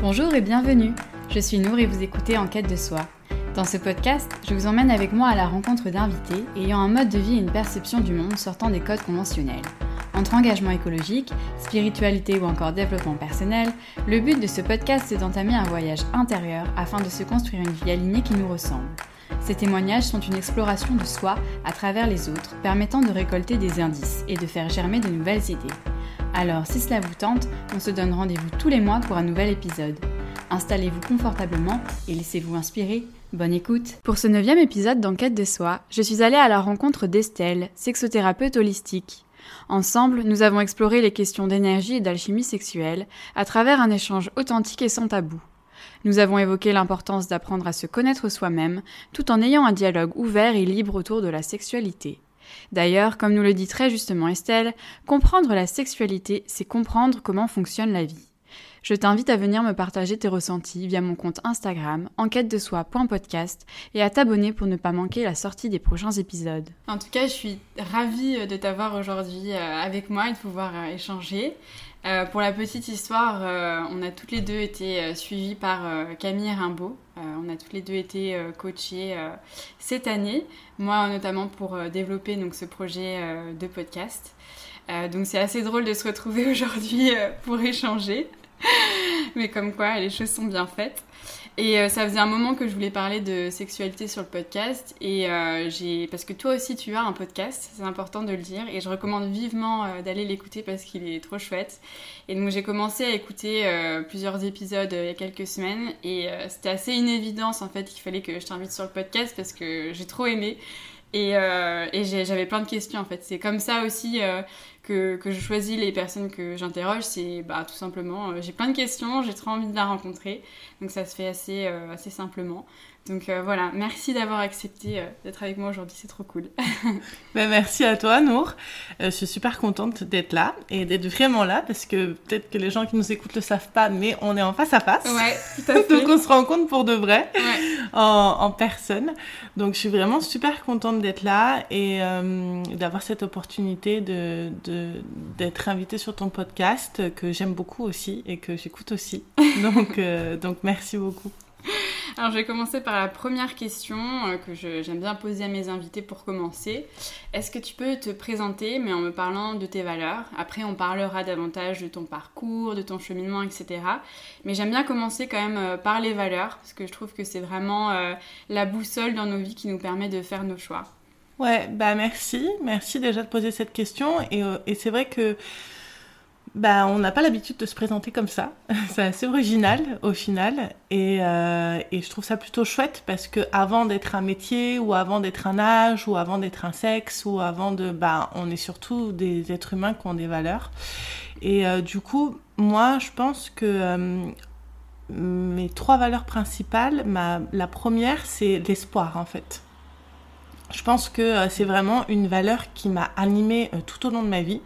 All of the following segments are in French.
Bonjour et bienvenue. Je suis Nour et vous écoutez En quête de soi. Dans ce podcast, je vous emmène avec moi à la rencontre d'invités ayant un mode de vie et une perception du monde sortant des codes conventionnels. Entre engagement écologique, spiritualité ou encore développement personnel, le but de ce podcast est d'entamer un voyage intérieur afin de se construire une vie alignée qui nous ressemble. Ces témoignages sont une exploration de soi à travers les autres, permettant de récolter des indices et de faire germer de nouvelles idées. Alors, si cela vous tente, on se donne rendez-vous tous les mois pour un nouvel épisode. Installez-vous confortablement et laissez-vous inspirer. Bonne écoute Pour ce neuvième épisode d'Enquête de soi, je suis allée à la rencontre d'Estelle, sexothérapeute holistique. Ensemble, nous avons exploré les questions d'énergie et d'alchimie sexuelle à travers un échange authentique et sans tabou. Nous avons évoqué l'importance d'apprendre à se connaître soi-même tout en ayant un dialogue ouvert et libre autour de la sexualité. D'ailleurs, comme nous le dit très justement Estelle, comprendre la sexualité, c'est comprendre comment fonctionne la vie. Je t'invite à venir me partager tes ressentis via mon compte Instagram enquête de soi.podcast et à t'abonner pour ne pas manquer la sortie des prochains épisodes. En tout cas, je suis ravie de t'avoir aujourd'hui euh, avec moi et de pouvoir euh, échanger. Euh, pour la petite histoire, on a toutes les deux été suivies par Camille Rimbaud. On a toutes les deux été coachées cette année, moi notamment pour développer ce projet de podcast. donc c'est assez drôle de se retrouver aujourd'hui pour échanger. Mais comme quoi, les choses sont bien faites. Et euh, ça faisait un moment que je voulais parler de sexualité sur le podcast. Et euh, j'ai. Parce que toi aussi, tu as un podcast, c'est important de le dire. Et je recommande vivement euh, d'aller l'écouter parce qu'il est trop chouette. Et donc, j'ai commencé à écouter plusieurs épisodes il y a quelques semaines. Et c'était assez une évidence, en fait, qu'il fallait que je t'invite sur le podcast parce que j'ai trop aimé. Et, et j'avais plein de questions, en fait. C'est comme ça aussi que, je choisis les personnes que j'interroge, c'est bah, tout simplement, euh, j'ai plein de questions, j'ai trop envie de la rencontrer, donc ça se fait assez, euh, assez simplement. Donc euh, voilà, merci d'avoir accepté d'être avec moi aujourd'hui, c'est trop cool. ben, merci à toi, Nour. je suis super contente d'être là et d'être vraiment là parce que peut-être que les gens qui nous écoutent le savent pas, mais on est en face à face. Ouais, tout à fait. Donc on se rencontre pour de vrai, en, en, personne. Donc je suis vraiment super contente d'être là et d'avoir cette opportunité de d'être invité sur ton podcast que j'aime beaucoup aussi et que j'écoute aussi. Donc, euh, donc merci beaucoup. Alors je vais commencer par la première question euh, que j'aime bien poser à mes invités pour commencer. Est-ce que tu peux te présenter mais en me parlant de tes valeurs? Après on parlera davantage de ton parcours, de ton cheminement, etc. Mais j'aime bien commencer quand même euh, par les valeurs parce que je trouve que c'est vraiment la boussole dans nos vies qui nous permet de faire nos choix. Ouais, bah merci. Merci déjà de poser cette question. Et, euh, et c'est vrai que bah, on n'a pas l'habitude de se présenter comme ça. c'est assez original au final. Et, euh, et, je trouve ça plutôt chouette parce que avant d'être un métier ou avant d'être un âge ou avant d'être un sexe ou avant de... Bah, on est surtout des êtres humains qui ont des valeurs. Et euh, du coup, moi, je pense que mes trois valeurs principales, la première, c'est l'espoir en fait. Je pense que euh, c'est vraiment une valeur qui m'a animée euh, tout au long de ma vie.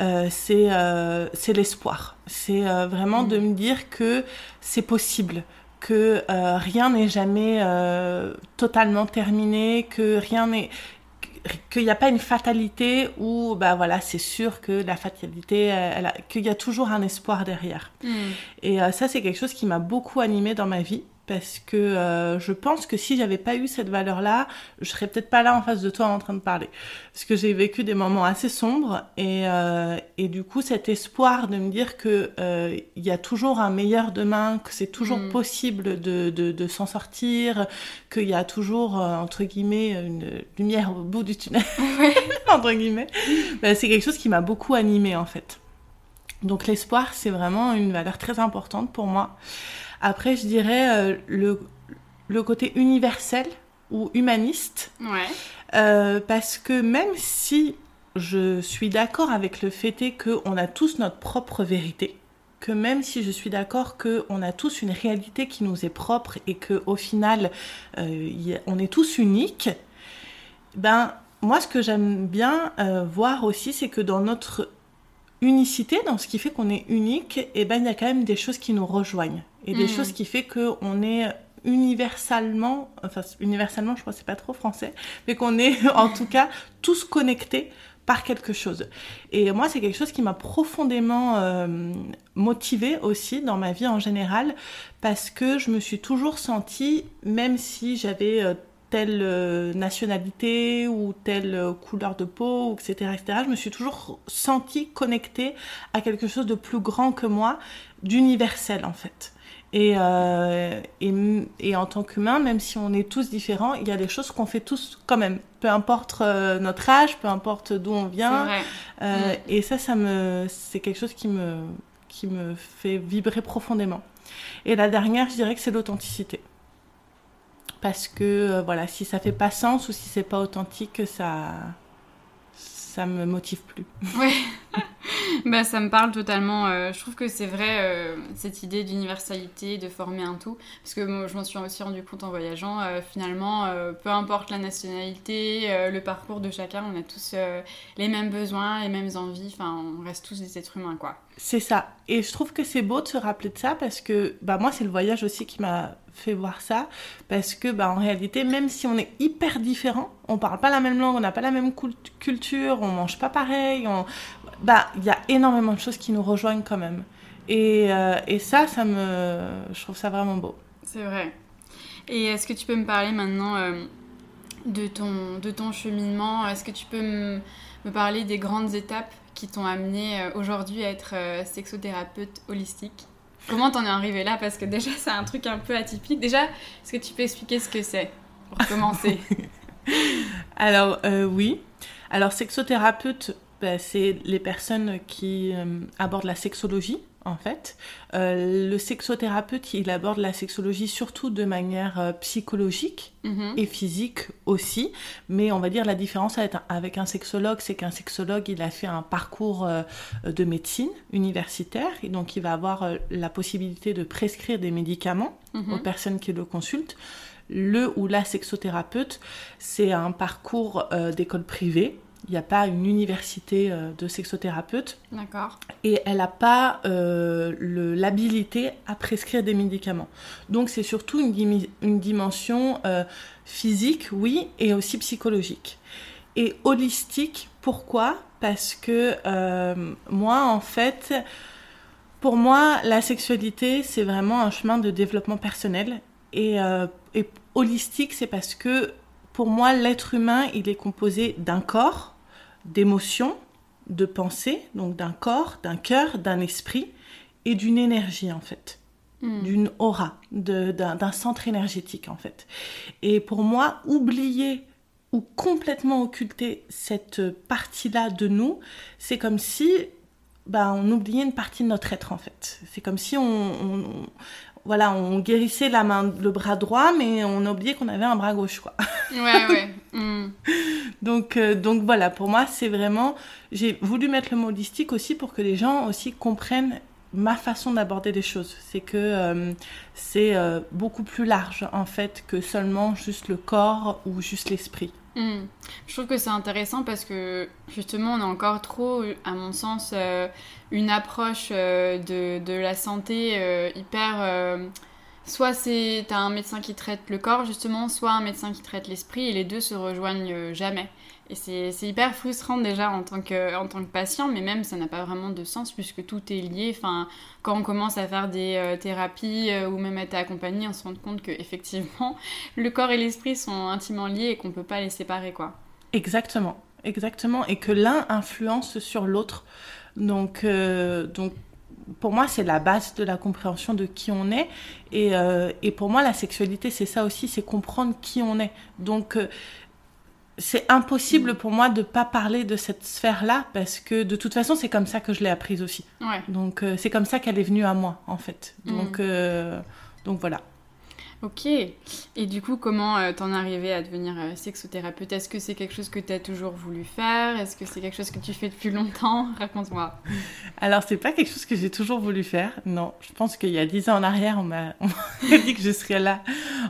Euh, c'est l'espoir. C'est vraiment de me dire que c'est possible, que rien n'est jamais totalement terminé, que rien n'est qu'il n'y a pas une fatalité où bah voilà c'est sûr que la fatalité qu'il y a toujours un espoir derrière hmm. et ça c'est quelque chose qui m'a beaucoup animée dans ma vie parce que euh, je pense que si j'avais pas eu cette valeur-là, je serais peut-être pas là en face de toi en train de parler. Parce que j'ai vécu des moments assez sombres et, euh, et du coup cet espoir de me dire que euh, il y a toujours un meilleur demain, que c'est toujours mm. possible de, de, de s'en sortir, qu'il y a toujours entre guillemets une lumière au bout du tunnel, entre guillemets, ben, c'est quelque chose qui m'a beaucoup animée en fait. Donc l'espoir c'est vraiment une valeur très importante pour moi. Après, je dirais euh, le, le côté universel ou humaniste. Ouais. Euh, parce que même si je suis d'accord avec le fait qu'on a tous notre propre vérité, que même si je suis d'accord qu'on a tous une réalité qui nous est propre et qu'au final, euh, on est tous uniques, ben, moi, ce que j'aime bien voir aussi, c'est que dans notre unicité, dans ce qui fait qu'on est unique, et eh ben, il y a quand même des choses qui nous rejoignent et des hmm. choses qui fait qu'on est universellement, enfin universellement je crois que c'est pas trop français, mais qu'on est en tout cas tous connectés par quelque chose. Et moi, c'est quelque chose qui m'a profondément euh, motivée aussi dans ma vie en général, parce que je me suis toujours sentie, même si j'avais euh, telle euh, nationalité ou telle couleur de peau, etc., etc., je me suis toujours sentie connectée à quelque chose de plus grand que moi, d'universel en fait. Et, euh, et, et, en tant qu'humain, même si on est tous différents, il y a des choses qu'on fait tous quand même. Peu importe euh, notre âge, peu importe d'où on vient. Vrai. Euh, Mm. Et ça, ça me, c'est quelque chose qui me, qui me fait vibrer profondément. Et la dernière, je dirais que c'est l'authenticité. Parce que, voilà, si ça fait pas sens ou si c'est pas authentique, ça, ça me motive plus. Ouais, bah, ça me parle totalement. euh, je trouve que c'est vrai, euh, cette idée d'universalité, de former un tout. Parce que moi, je m'en suis aussi rendu compte en voyageant. euh, finalement, peu importe la nationalité, le parcours de chacun, on a tous les mêmes besoins, les mêmes envies. Enfin, on reste tous des êtres humains, quoi. C'est ça. Et je trouve que c'est beau de se rappeler de ça parce que bah, moi, c'est le voyage aussi qui m'a fait voir ça. Parce que bah, en réalité, même si on est hyper différents, on parle pas la même langue, on n'a pas la même cult- culture, on mange pas pareil, bah, il y a énormément de choses qui nous rejoignent quand même. Et, euh, et ça, ça me... je trouve ça vraiment beau. C'est vrai. Et est-ce que tu peux me parler maintenant euh, de, ton, de ton cheminement? Est-ce que tu peux me, me parler des grandes étapes qui t'ont amené euh, aujourd'hui à être sexothérapeute holistique? Comment t'en es arrivé là? Parce que déjà, c'est un truc un peu atypique. Déjà, est-ce que tu peux expliquer ce que c'est pour commencer? Alors, euh, oui. Alors, sexothérapeute, bah, c'est les personnes qui euh, abordent la sexologie, en fait. Euh, le sexothérapeute, il aborde la sexologie surtout de manière euh, psychologique Mhm. et physique aussi. Mais on va dire la différence avec un, avec un sexologue, c'est qu'un sexologue, il a fait un parcours euh, de médecine universitaire. Et donc, il va avoir la possibilité de prescrire des médicaments Mhm. aux personnes qui le consultent. Le ou la sexothérapeute, c'est un parcours d'école privée. Il n'y a pas une université euh, de sexothérapeute D'accord. et elle n'a pas euh, l'habilité à prescrire des médicaments. Donc c'est surtout une, dimension euh, physique, oui, et aussi psychologique. Et holistique, pourquoi? Parce que euh, moi, en fait, pour moi, la sexualité, c'est vraiment un chemin de développement personnel. Et, et holistique, c'est parce que pour moi, l'être humain, il est composé d'un corps, d'émotions, de pensées, donc d'un corps, d'un cœur, d'un esprit et d'une énergie, en fait Mhm. d'une aura, d'un centre énergétique en fait. Et pour moi, oublier ou complètement occulter cette partie-là de nous, c'est comme si bah, on oubliait une partie de notre être en fait. C'est comme si on- voilà, on guérissait la main, le bras droit, mais on a oublié qu'on avait un bras gauche quoi. Ouais, ouais. Mhm. Donc, euh, donc voilà, pour moi, c'est vraiment. J'ai voulu mettre le mot holistique aussi pour que les gens aussi comprennent ma façon d'aborder les choses. C'est que euh, c'est euh, beaucoup plus large en fait que seulement juste le corps ou juste l'esprit. Hmm. Je trouve que c'est intéressant parce que justement on a encore trop, à mon sens, euh, une approche euh, de, de la santé euh, hyper... soit c'est t'as un médecin qui traite le corps justement, soit un médecin qui traite l'esprit et les deux se rejoignent jamais. Et c'est hyper frustrant déjà en tant, que, en tant que patient, mais même ça n'a pas vraiment de sens puisque tout est lié. Enfin, quand on commence à faire des euh, thérapies euh, ou même être accompagné, on se rend compte que effectivement le corps et l'esprit sont intimement liés et qu'on peut pas les séparer quoi. Exactement, exactement, et que l'un influence sur l'autre. Donc, euh, donc, pour moi, c'est la base de la compréhension de qui on est. Et, et pour moi, la sexualité, c'est ça aussi, c'est comprendre qui on est. Donc, c'est impossible pour moi de pas parler de cette sphère-là parce que de toute façon, c'est comme ça que je l'ai apprise aussi. Ouais. Donc, euh, c'est comme ça qu'elle est venue à moi, en fait. Donc, euh, donc voilà. Ok. Et du coup, comment euh, t'en es arrivé à devenir euh, sexothérapeute? Est-ce que c'est quelque chose que t'as toujours voulu faire? Est-ce que c'est quelque chose que tu fais depuis longtemps? Raconte-moi. Alors, c'est pas quelque chose que j'ai toujours voulu faire. Non, je pense qu'il y a dix ans en arrière, on m'a dit que je serais là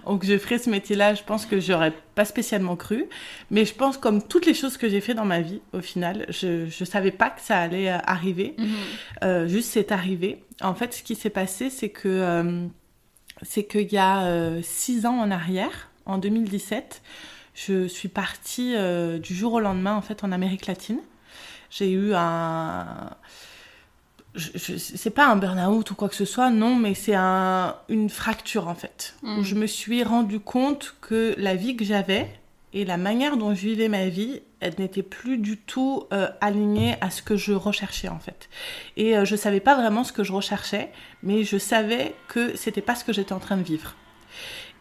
ou que je ferais ce métier-là. Je pense que j'aurais pas spécialement cru. Mais je pense, comme toutes les choses que j'ai fait dans ma vie, au final, je, je savais pas que ça allait euh, arriver. Mhm. Euh, juste, c'est arrivé. En fait, ce qui s'est passé, c'est que c'est qu'il y a euh, six ans en arrière, en 2017, je suis partie euh, du jour au lendemain, en fait, en Amérique latine. J'ai eu un je, c'est pas un burn-out ou quoi que ce soit, non, mais c'est un, une fracture en fait. Où mm. je me suis rendu compte que la vie que j'avais et la manière dont je vivais ma vie, elle n'était plus du tout euh, alignée à ce que je recherchais en fait. Et euh, je savais pas vraiment ce que je recherchais, mais je savais que c'était pas ce que j'étais en train de vivre.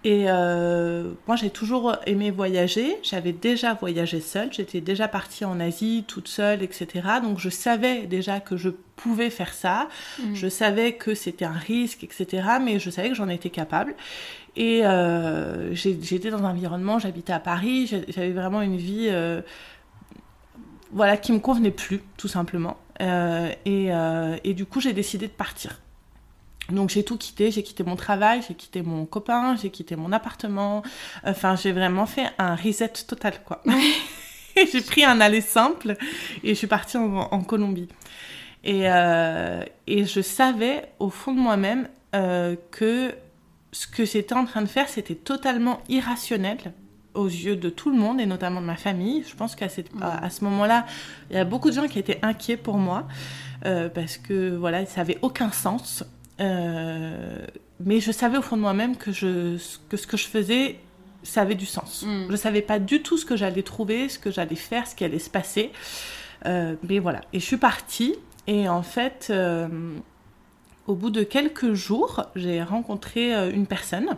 Et euh, moi, j'ai toujours aimé voyager. J'avais déjà voyagé seule. J'étais déjà partie en Asie toute seule, etc. Donc, je savais déjà que je pouvais faire ça. Mm. Je savais que c'était un risque, etc. Mais je savais que j'en étais capable. Et euh, j'étais dans un environnement, j'habitais à Paris. J'avais vraiment une vie, euh, voilà, qui me convenait plus, tout simplement. et, et du coup, j'ai décidé de partir. Donc j'ai tout quitté, j'ai quitté mon travail, j'ai quitté mon copain, j'ai quitté mon appartement. Enfin, j'ai vraiment fait un reset total, quoi. j'ai pris un aller simple et je suis partie en, Colombie. Et, euh, et, je savais au fond de moi-même euh, que ce que j'étais en train de faire, c'était totalement irrationnel aux yeux de tout le monde et notamment de ma famille. Je pense qu'à à ce moment-là, il y a beaucoup de gens qui étaient inquiets pour moi. Euh, parce que voilà, ça avait aucun sens. Euh, mais je savais au fond de moi-même que, je, que ce que je faisais, ça avait du sens. Mm. Je ne savais pas du tout ce que j'allais trouver, ce que j'allais faire, ce qui allait se passer. Euh, mais voilà. Et je suis partie. Et en fait, euh, au bout de quelques jours, j'ai rencontré une personne.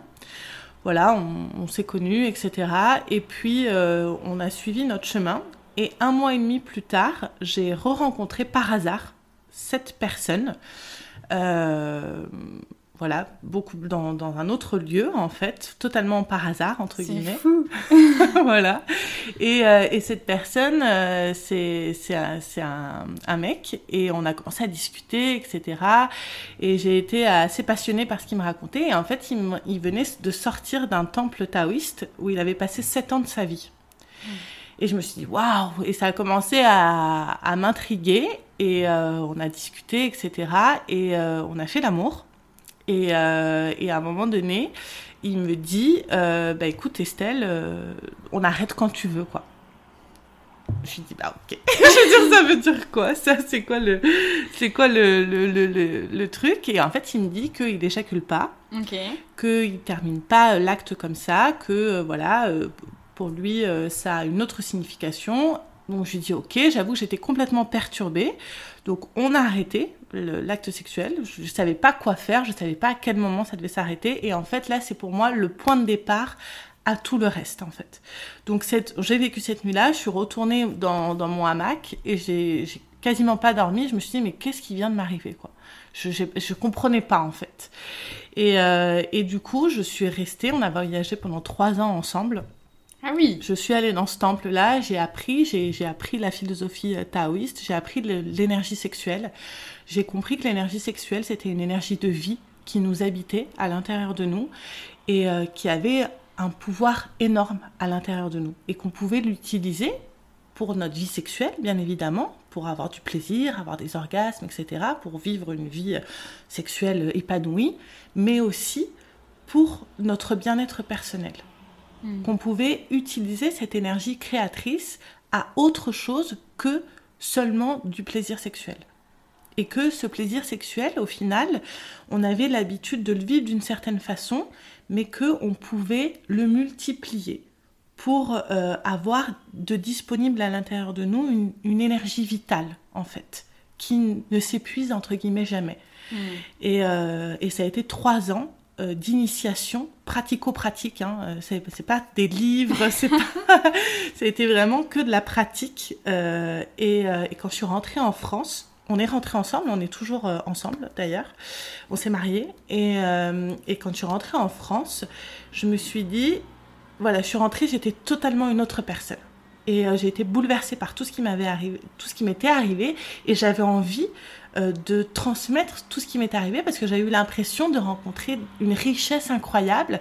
Voilà, on, on s'est connus, etc. Et puis, on a suivi notre chemin. Et un mois et demi plus tard, j'ai re-rencontré par hasard cette personne voilà, beaucoup dans, dans, un autre lieu en fait, totalement par hasard entre guillemets. Fou. voilà. Et, euh, et, cette personne, euh, c'est un, un, mec et on a commencé à discuter, etc. Et j'ai été assez passionnée par ce qu'il me racontait. Et en fait, il, il venait de sortir d'un temple taoïste où il avait passé sept ans de sa vie. Et je me suis dit, waouh Et ça a commencé à, à m'intriguer. Et euh, on a discuté, etc. Et euh, on a fait l'amour. Et, euh, et, à un moment donné, il me dit, bah écoute Estelle, on arrête quand tu veux, quoi. Je lui dis, bah ok. je veux dire, ça veut dire quoi? Ça, c'est quoi le, c'est quoi le, le, le, le, truc? Et en fait, il me dit qu'il n'éjacule pas, okay. qu'il termine pas l'acte comme ça, que voilà, pour lui, euh, ça a une autre signification. Donc je lui dis ok, j'avoue que j'étais complètement perturbée. Donc on a arrêté l'acte sexuel. Je ne savais pas quoi faire, je ne savais pas à quel moment ça devait s'arrêter. Et en fait là, c'est pour moi le point de départ à tout le reste en fait. Donc j'ai vécu cette nuit-là, je suis retournée dans, mon hamac et j'ai quasiment pas dormi. Je me suis dit mais qu'est-ce qui vient de m'arriver quoi? Je, je, comprenais pas en fait. Et, euh, et du coup, je suis restée. On a voyagé pendant trois ans ensemble. Ah oui. Je suis allée dans ce temple-là, j'ai appris, j'ai appris la philosophie euh, taoïste, j'ai appris l'énergie sexuelle. J'ai compris que l'énergie sexuelle, c'était une énergie de vie qui nous habitait à l'intérieur de nous et euh, qui avait un pouvoir énorme à l'intérieur de nous et qu'on pouvait l'utiliser pour notre vie sexuelle, bien évidemment, pour avoir du plaisir, avoir des orgasmes, etc., pour vivre une vie sexuelle épanouie, mais aussi pour notre bien-être personnel. Mm. qu'on pouvait utiliser cette énergie créatrice à autre chose que seulement du plaisir sexuel. Et que ce plaisir sexuel, au final, on avait l'habitude de le vivre d'une certaine façon, mais qu'on pouvait le multiplier pour euh, avoir de disponible à l'intérieur de nous une, une, énergie vitale, en fait, qui ne s'épuise, entre guillemets, jamais. Mm. Et, euh, et, ça a été trois ans euh, d'initiation pratico-pratique. Hein. Euh, c'est pas des livres, c'est pas. ça a été vraiment que de la pratique. Euh, et, quand je suis rentrée en France, on est rentrés ensemble, on est toujours ensemble d'ailleurs. On s'est mariés. Et, et quand je suis rentrée en France, je me suis dit, voilà, je suis rentrée, j'étais totalement une autre personne. Et j'ai été bouleversée par tout ce qui m'avait arrivé, tout ce qui m'était arrivé, et j'avais envie euh, de transmettre tout ce qui m'est arrivé parce que j'ai eu l'impression de rencontrer une richesse incroyable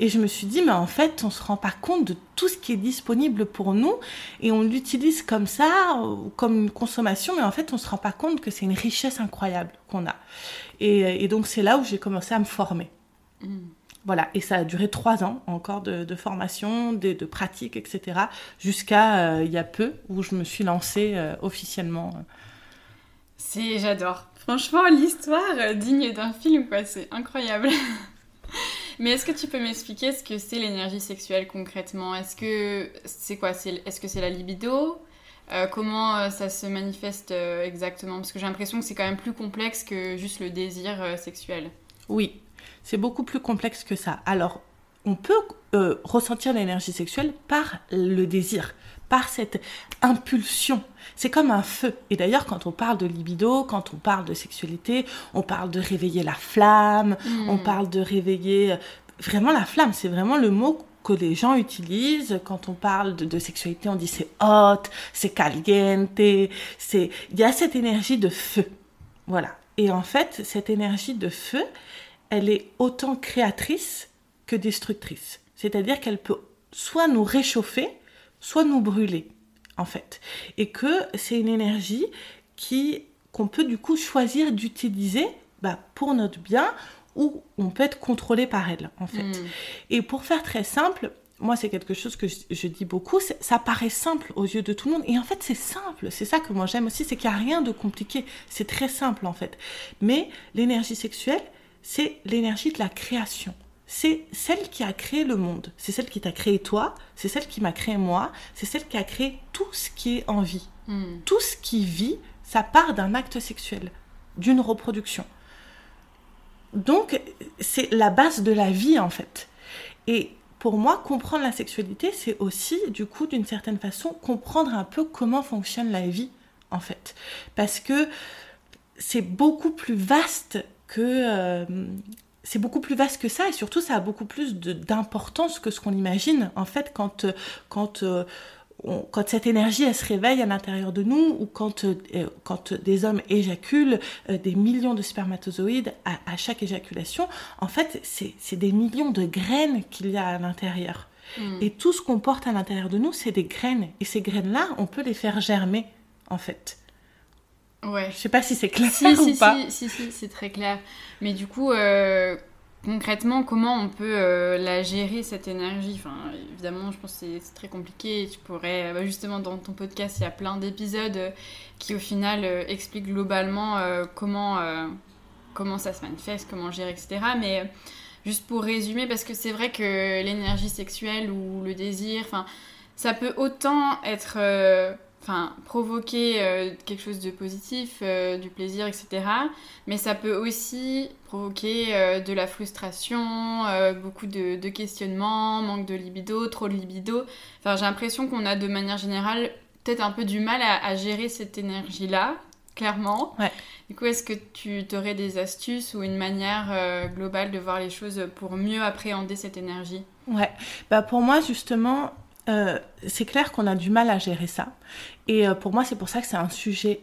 et je me suis dit mais en fait on se rend pas compte de tout ce qui est disponible pour nous et on l'utilise comme ça comme une consommation mais en fait on se rend pas compte que c'est une richesse incroyable qu'on a et, donc c'est là où j'ai commencé à me former mmh. Voilà, et ça a duré trois ans encore de, formation, de, de, pratique, etc. Jusqu'à il y a peu où je me suis lancée officiellement. C'est, j'adore. Franchement, l'histoire digne d'un film, quoi. C'est incroyable. Mais est-ce que tu peux m'expliquer ce que c'est l'énergie sexuelle concrètement? Est-ce que c'est quoi? Est-ce que c'est la libido? Euh, Comment euh, ça se manifeste euh, exactement? Parce que j'ai l'impression que c'est quand même plus complexe que juste le désir sexuel. Oui, c'est beaucoup plus complexe que ça. Alors, on peut ressentir l'énergie sexuelle par le désir par cette impulsion. C'est comme un feu. Et d'ailleurs, quand on parle de libido, quand on parle de sexualité, on parle de réveiller la flamme, hmm. on parle de réveiller euh, vraiment la flamme. C'est vraiment le mot que les gens utilisent quand on parle de, sexualité. On dit c'est hot, c'est caliente, c'est il y a cette énergie de feu. Voilà. Et en fait, cette énergie de feu, elle est autant créatrice que destructrice. C'est-à-dire qu'elle peut soit nous réchauffer, soit nous brûler, en fait. Et que c'est une énergie qui qu'on peut du coup choisir d'utiliser bah, pour notre bien ou on peut être contrôlé par elle, en fait. Hmm. Et pour faire très simple, moi, c'est quelque chose que je, dis beaucoup, ça paraît simple aux yeux de tout le monde. Et en fait, c'est simple. C'est ça que moi j'aime aussi, c'est qu'il n'y a rien de compliqué. C'est très simple, en fait. Mais l'énergie sexuelle, c'est l'énergie de la création c'est celle qui a créé le monde, c'est celle qui t'a créé toi, c'est celle qui m'a créé moi, c'est celle qui a créé tout ce qui est en vie. Hmm. Tout ce qui vit, ça part d'un acte sexuel, d'une reproduction. Donc, c'est la base de la vie en fait. Et pour moi, comprendre la sexualité, c'est aussi, du coup, d'une certaine façon, comprendre un peu comment fonctionne la vie en fait. Parce que c'est beaucoup plus vaste que euh, c'est beaucoup plus vaste que ça et surtout ça a beaucoup plus d'importance que ce qu'on imagine en fait quand, quand, euh, quand cette énergie elle se réveille à l'intérieur de nous ou quand, euh, quand des hommes éjaculent euh, des millions de spermatozoïdes à, chaque éjaculation, en fait c'est des millions de graines qu'il y a à l'intérieur. Hmm. Et tout ce qu'on porte à l'intérieur de nous, c'est des graines. Et ces graines-là, on peut les faire germer, en fait. Ouais. Je sais pas si c'est clair si, ou si, pas. Si, si, c'est très clair. Mais du coup, euh, concrètement, comment on peut euh, la gérer, cette énergie? Enfin, évidemment, je pense que c'est très compliqué. Tu pourrais, bah, justement, dans ton podcast, il y a plein d'épisodes euh, qui, au final, expliquent globalement comment, comment ça se manifeste, comment gérer, etc. Mais juste pour résumer, parce que c'est vrai que l'énergie sexuelle ou le désir, enfin, ça peut autant être enfin, provoquer euh, quelque chose de positif, euh, du plaisir, etc. Mais ça peut aussi provoquer euh, de la frustration, beaucoup de, questionnements, manque de libido, trop de libido. Enfin, j'ai l'impression qu'on a de manière générale peut-être un peu du mal à, gérer cette énergie-là, clairement. Du coup, est-ce que tu aurais des astuces ou une manière globale de voir les choses pour mieux appréhender cette énergie? Ouais, bah pour moi justement, euh, c'est clair qu'on a du mal à gérer ça. Et euh, pour moi, c'est pour ça que c'est un sujet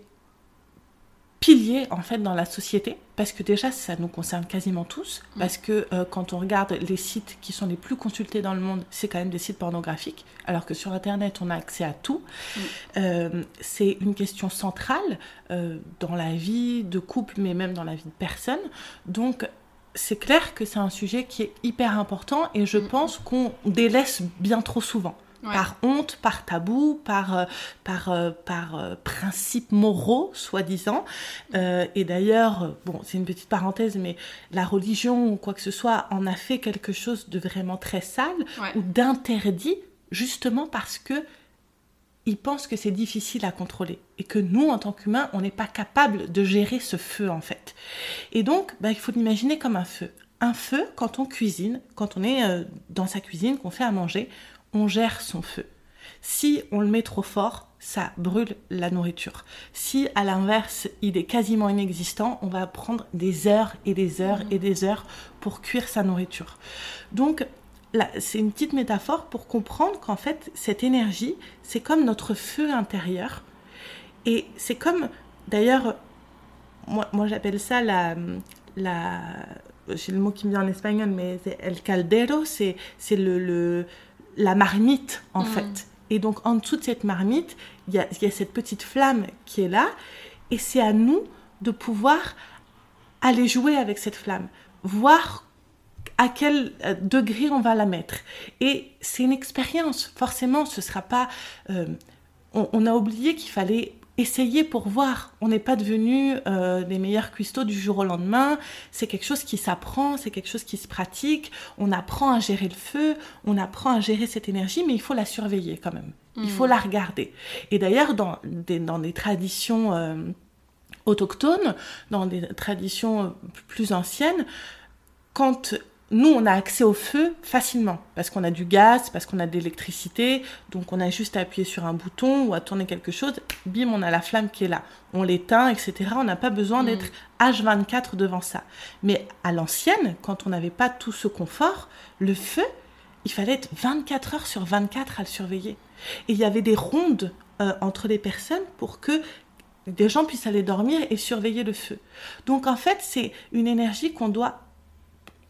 pilier en fait dans la société parce que déjà ça nous concerne quasiment tous mm. parce que euh, quand on regarde les sites qui sont les plus consultés dans le monde c'est quand même des sites pornographiques alors que sur internet on a accès à tout mm. c'est une question centrale dans la vie de couple mais même dans la vie de personne donc c'est clair que c'est un sujet qui est hyper important et je mm. pense qu'on délaisse bien trop souvent par honte, par tabou, par, euh, par, euh, par euh, principes moraux, soi-disant. et d'ailleurs, bon, c'est une petite parenthèse, mais la religion ou quoi que ce soit en a fait quelque chose de vraiment très sale ou d'interdit, justement parce que ils pensent que c'est difficile à contrôler et que nous, en tant qu'humains, on n'est pas capable de gérer ce feu en fait. Et donc, bah, il faut l'imaginer comme un feu. Un feu, quand on cuisine, quand on est dans sa cuisine, qu'on fait à manger, on gère son feu. Si on le met trop fort, ça brûle la nourriture. Si à l'inverse, il est quasiment inexistant, on va prendre des heures et des heures et des heures pour cuire sa nourriture. Donc, c'est une petite métaphore pour comprendre qu'en fait, cette énergie, c'est comme notre feu intérieur. Et c'est comme, d'ailleurs, moi, j'appelle ça la, la j'ai le mot qui me vient en espagnol, mais c'est el caldero, c'est le, la marmite, en mm. fait. Et donc, en dessous de cette marmite, il y a, cette petite flamme qui est là. Et c'est à nous de pouvoir aller jouer avec cette flamme. Voir à quel euh, degré on va la mettre. Et c'est une expérience. Forcément, ce sera pas. Euh, on, a oublié qu'il fallait essayer pour voir. On n'est pas devenu euh, les meilleurs cuistots du jour au lendemain. C'est quelque chose qui s'apprend, c'est quelque chose qui se pratique. On apprend à gérer le feu, on apprend à gérer cette énergie, mais il faut la surveiller quand même. Il faut mm. la regarder. Et d'ailleurs, dans des, dans des traditions euh, autochtones, dans des traditions plus anciennes, quand nous, on a accès au feu facilement, parce qu'on a du gaz, parce qu'on a de l'électricité, donc on a juste à appuyer sur un bouton ou à tourner quelque chose, bim, on a la flamme qui est là. On l'éteint, etc. On n'a pas besoin d'être H24 devant ça. Mais à l'ancienne, quand on n'avait pas tout ce confort, le feu, il fallait être 24 heures sur 24 à le surveiller. Et il y avait des rondes euh, entre les personnes pour que des gens puissent aller dormir et surveiller le feu. Donc en fait, c'est une énergie qu'on doit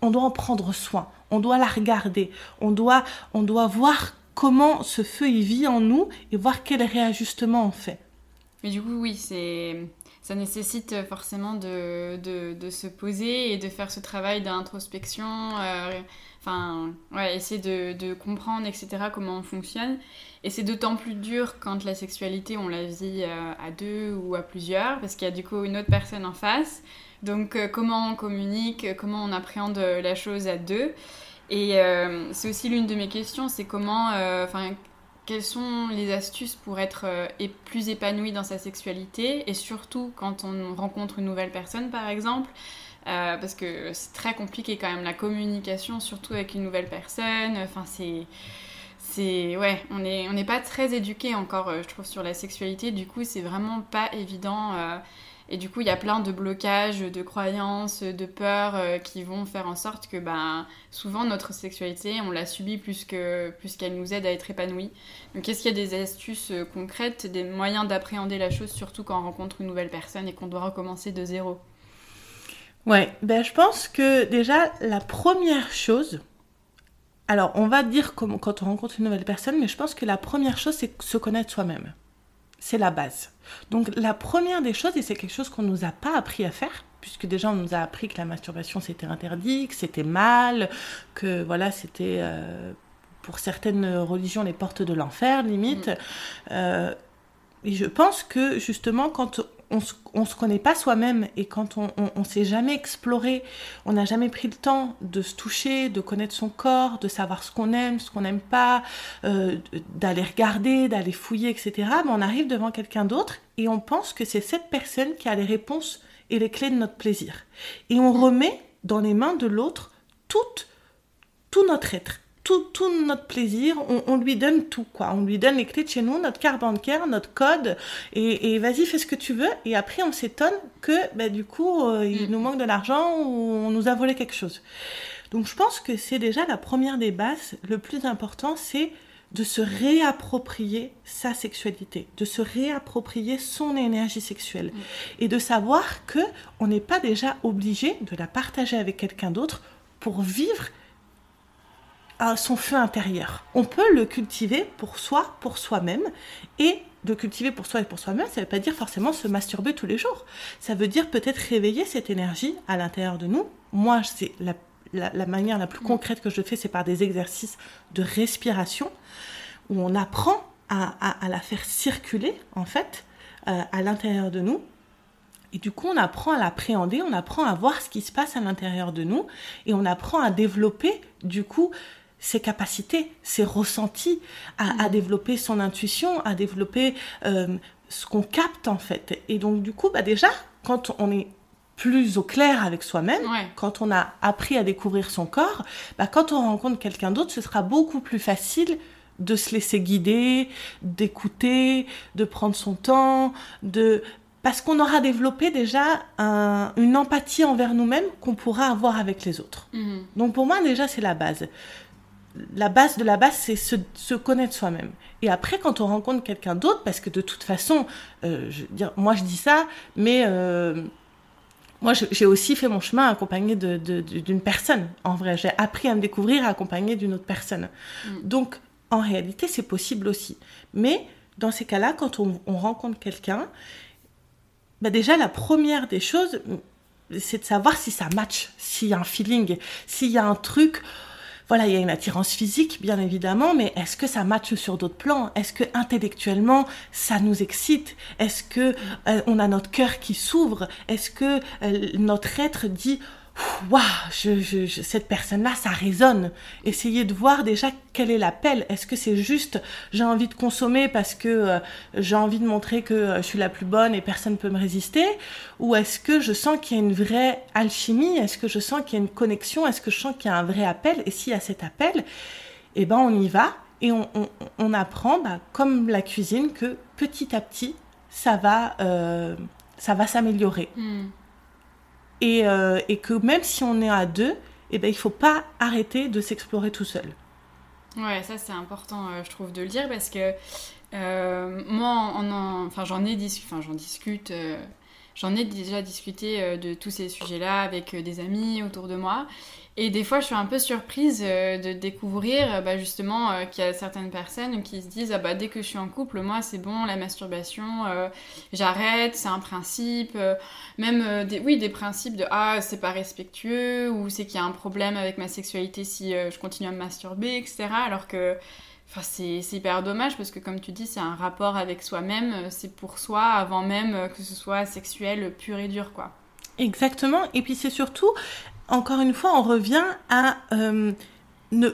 on doit en prendre soin, on doit la regarder, on doit, on doit voir comment ce feu y vit en nous et voir quel réajustement on fait. Mais du coup, oui, c'est ça nécessite forcément de, de, se poser et de faire ce travail d'introspection, euh, enfin, ouais, essayer de, de, comprendre, etc., comment on fonctionne. Et c'est d'autant plus dur quand la sexualité, on la vit euh, à deux ou à plusieurs, parce qu'il y a du coup une autre personne en face. Donc euh, comment on communique, euh, comment on appréhende euh, la chose à deux. Et c'est aussi l'une de mes questions, c'est comment, enfin, quelles sont les astuces pour être plus épanoui dans sa sexualité et surtout quand on rencontre une nouvelle personne par exemple. parce que c'est très compliqué quand même la communication, surtout avec une nouvelle personne. Enfin, c'est ouais, on n'est on n'est pas très éduqué encore, je trouve, sur la sexualité. Du coup, c'est vraiment pas évident. Et du coup, il y a plein de blocages, de croyances, de peurs euh, qui vont faire en sorte que ben, souvent notre sexualité, on la subit plus qu'elle nous aide à être épanouie. Donc, est-ce qu'il y a des astuces euh, concrètes, des moyens d'appréhender la chose, surtout quand on rencontre une nouvelle personne et qu'on doit recommencer de zéro? Ouais, ben, je pense que déjà, la première chose, alors on va dire quand on rencontre une nouvelle personne, mais je pense que la première chose, c'est se connaître soi-même c'est la base. Donc la première des choses, et c'est quelque chose qu'on ne nous a pas appris à faire, puisque déjà on nous a appris que la masturbation c'était interdit, que c'était mal, que voilà c'était euh, pour certaines religions les portes de l'enfer limite. Mm. Euh, et je pense que justement quand on ne se connaît pas soi-même et quand on ne s'est jamais exploré, on n'a jamais pris le temps de se toucher, de connaître son corps, de savoir ce qu'on aime, ce qu'on n'aime pas, euh, d'aller regarder, d'aller fouiller, etc., on arrive devant quelqu'un d'autre et on pense que c'est cette personne qui a les réponses et les clés de notre plaisir. Et on remet dans les mains de l'autre tout notre être tout, notre plaisir, on, lui donne tout, quoi. On lui donne les clés de chez nous, notre carte bancaire, notre code, et, vas-y, fais ce que tu veux. Et après, on s'étonne que, bah, du coup, euh, il mm. nous manque de l'argent ou on nous a volé quelque chose. Donc, je pense que c'est déjà la première des bases. Le plus important, c'est de se réapproprier sa sexualité, de se réapproprier son énergie sexuelle, mm. et de savoir que on n'est pas déjà obligé de la partager avec quelqu'un d'autre pour vivre son feu intérieur. On peut le cultiver pour soi, pour soi-même, et de cultiver pour soi et pour soi-même, ça ne veut pas dire forcément se masturber tous les jours. Ça veut dire peut-être réveiller cette énergie à l'intérieur de nous. Moi, c'est la, manière la plus concrète que je fais, c'est par des exercices de respiration, où on apprend à, la faire circuler, en fait, euh, à l'intérieur de nous. Et du coup, on apprend à l'appréhender, on apprend à voir ce qui se passe à l'intérieur de nous, et on apprend à développer, du coup, ses capacités, ses ressentis, à, mm. développer son intuition, à développer euh, ce qu'on capte en fait. Et donc du coup, bah déjà, quand on est plus au clair avec soi-même, quand on a appris à découvrir son corps, bah quand on rencontre quelqu'un d'autre, ce sera beaucoup plus facile de se laisser guider, d'écouter, de prendre son temps, de parce qu'on aura développé déjà une empathie envers nous-mêmes qu'on pourra avoir avec les autres. Mm. Donc pour moi déjà c'est la base la base de la base, c'est se, connaître soi-même. Et après, quand on rencontre quelqu'un d'autre, parce que de toute façon, euh, je dire, moi je dis ça, mais euh, moi j'ai aussi fait mon chemin accompagné d'une personne. En vrai, j'ai appris à me découvrir accompagné d'une autre personne. Mm. Donc, en réalité, c'est possible aussi. Mais dans ces cas-là, quand on, rencontre quelqu'un, bah déjà la première des choses, c'est de savoir si ça match, s'il y a un feeling, s'il y a un truc voilà, il y a une attirance physique, bien évidemment, mais est-ce que ça matche sur d'autres plans? Est-ce que intellectuellement, ça nous excite? Est-ce que euh, on a notre cœur qui s'ouvre? Est-ce que euh, notre être dit waouh, cette personne-là, ça résonne. Essayez de voir déjà quel est l'appel. Est-ce que c'est juste j'ai envie de consommer parce que euh, j'ai envie de montrer que euh, je suis la plus bonne et personne ne peut me résister? Ou est-ce que je sens qu'il y a une vraie alchimie? Est-ce que je sens qu'il y a une connexion? Est-ce que je sens qu'il y a un vrai appel? Et s'il y a cet appel, eh ben on y va et on, apprend, bah, comme la cuisine, que petit à petit, ça va, euh, ça va s'améliorer. Euh, et, que même si on est à deux, eh ben, il ne faut pas arrêter de s'explorer tout seul. Ouais, ça c'est important, euh, je trouve, de le dire parce que euh, moi, j'en ai enfin, j'en discute, j'en ai déjà discuté de tous ces sujets-là avec des amis autour de moi. Et des fois, je suis un peu surprise euh, de découvrir euh, bah, justement euh, qu'il y a certaines personnes qui se disent ah bah dès que je suis en couple, moi c'est bon, la masturbation, j'arrête, c'est un principe. même des, oui des principes de ah c'est pas respectueux ou c'est qu'il y a un problème avec ma sexualité si je continue à me masturber, etc. Alors que Enfin, c'est hyper dommage parce que comme tu dis, c'est un rapport avec soi-même, c'est pour soi avant même que ce soit sexuel pur et dur, quoi. Exactement. Et puis c'est surtout encore une fois, on revient à euh, ne,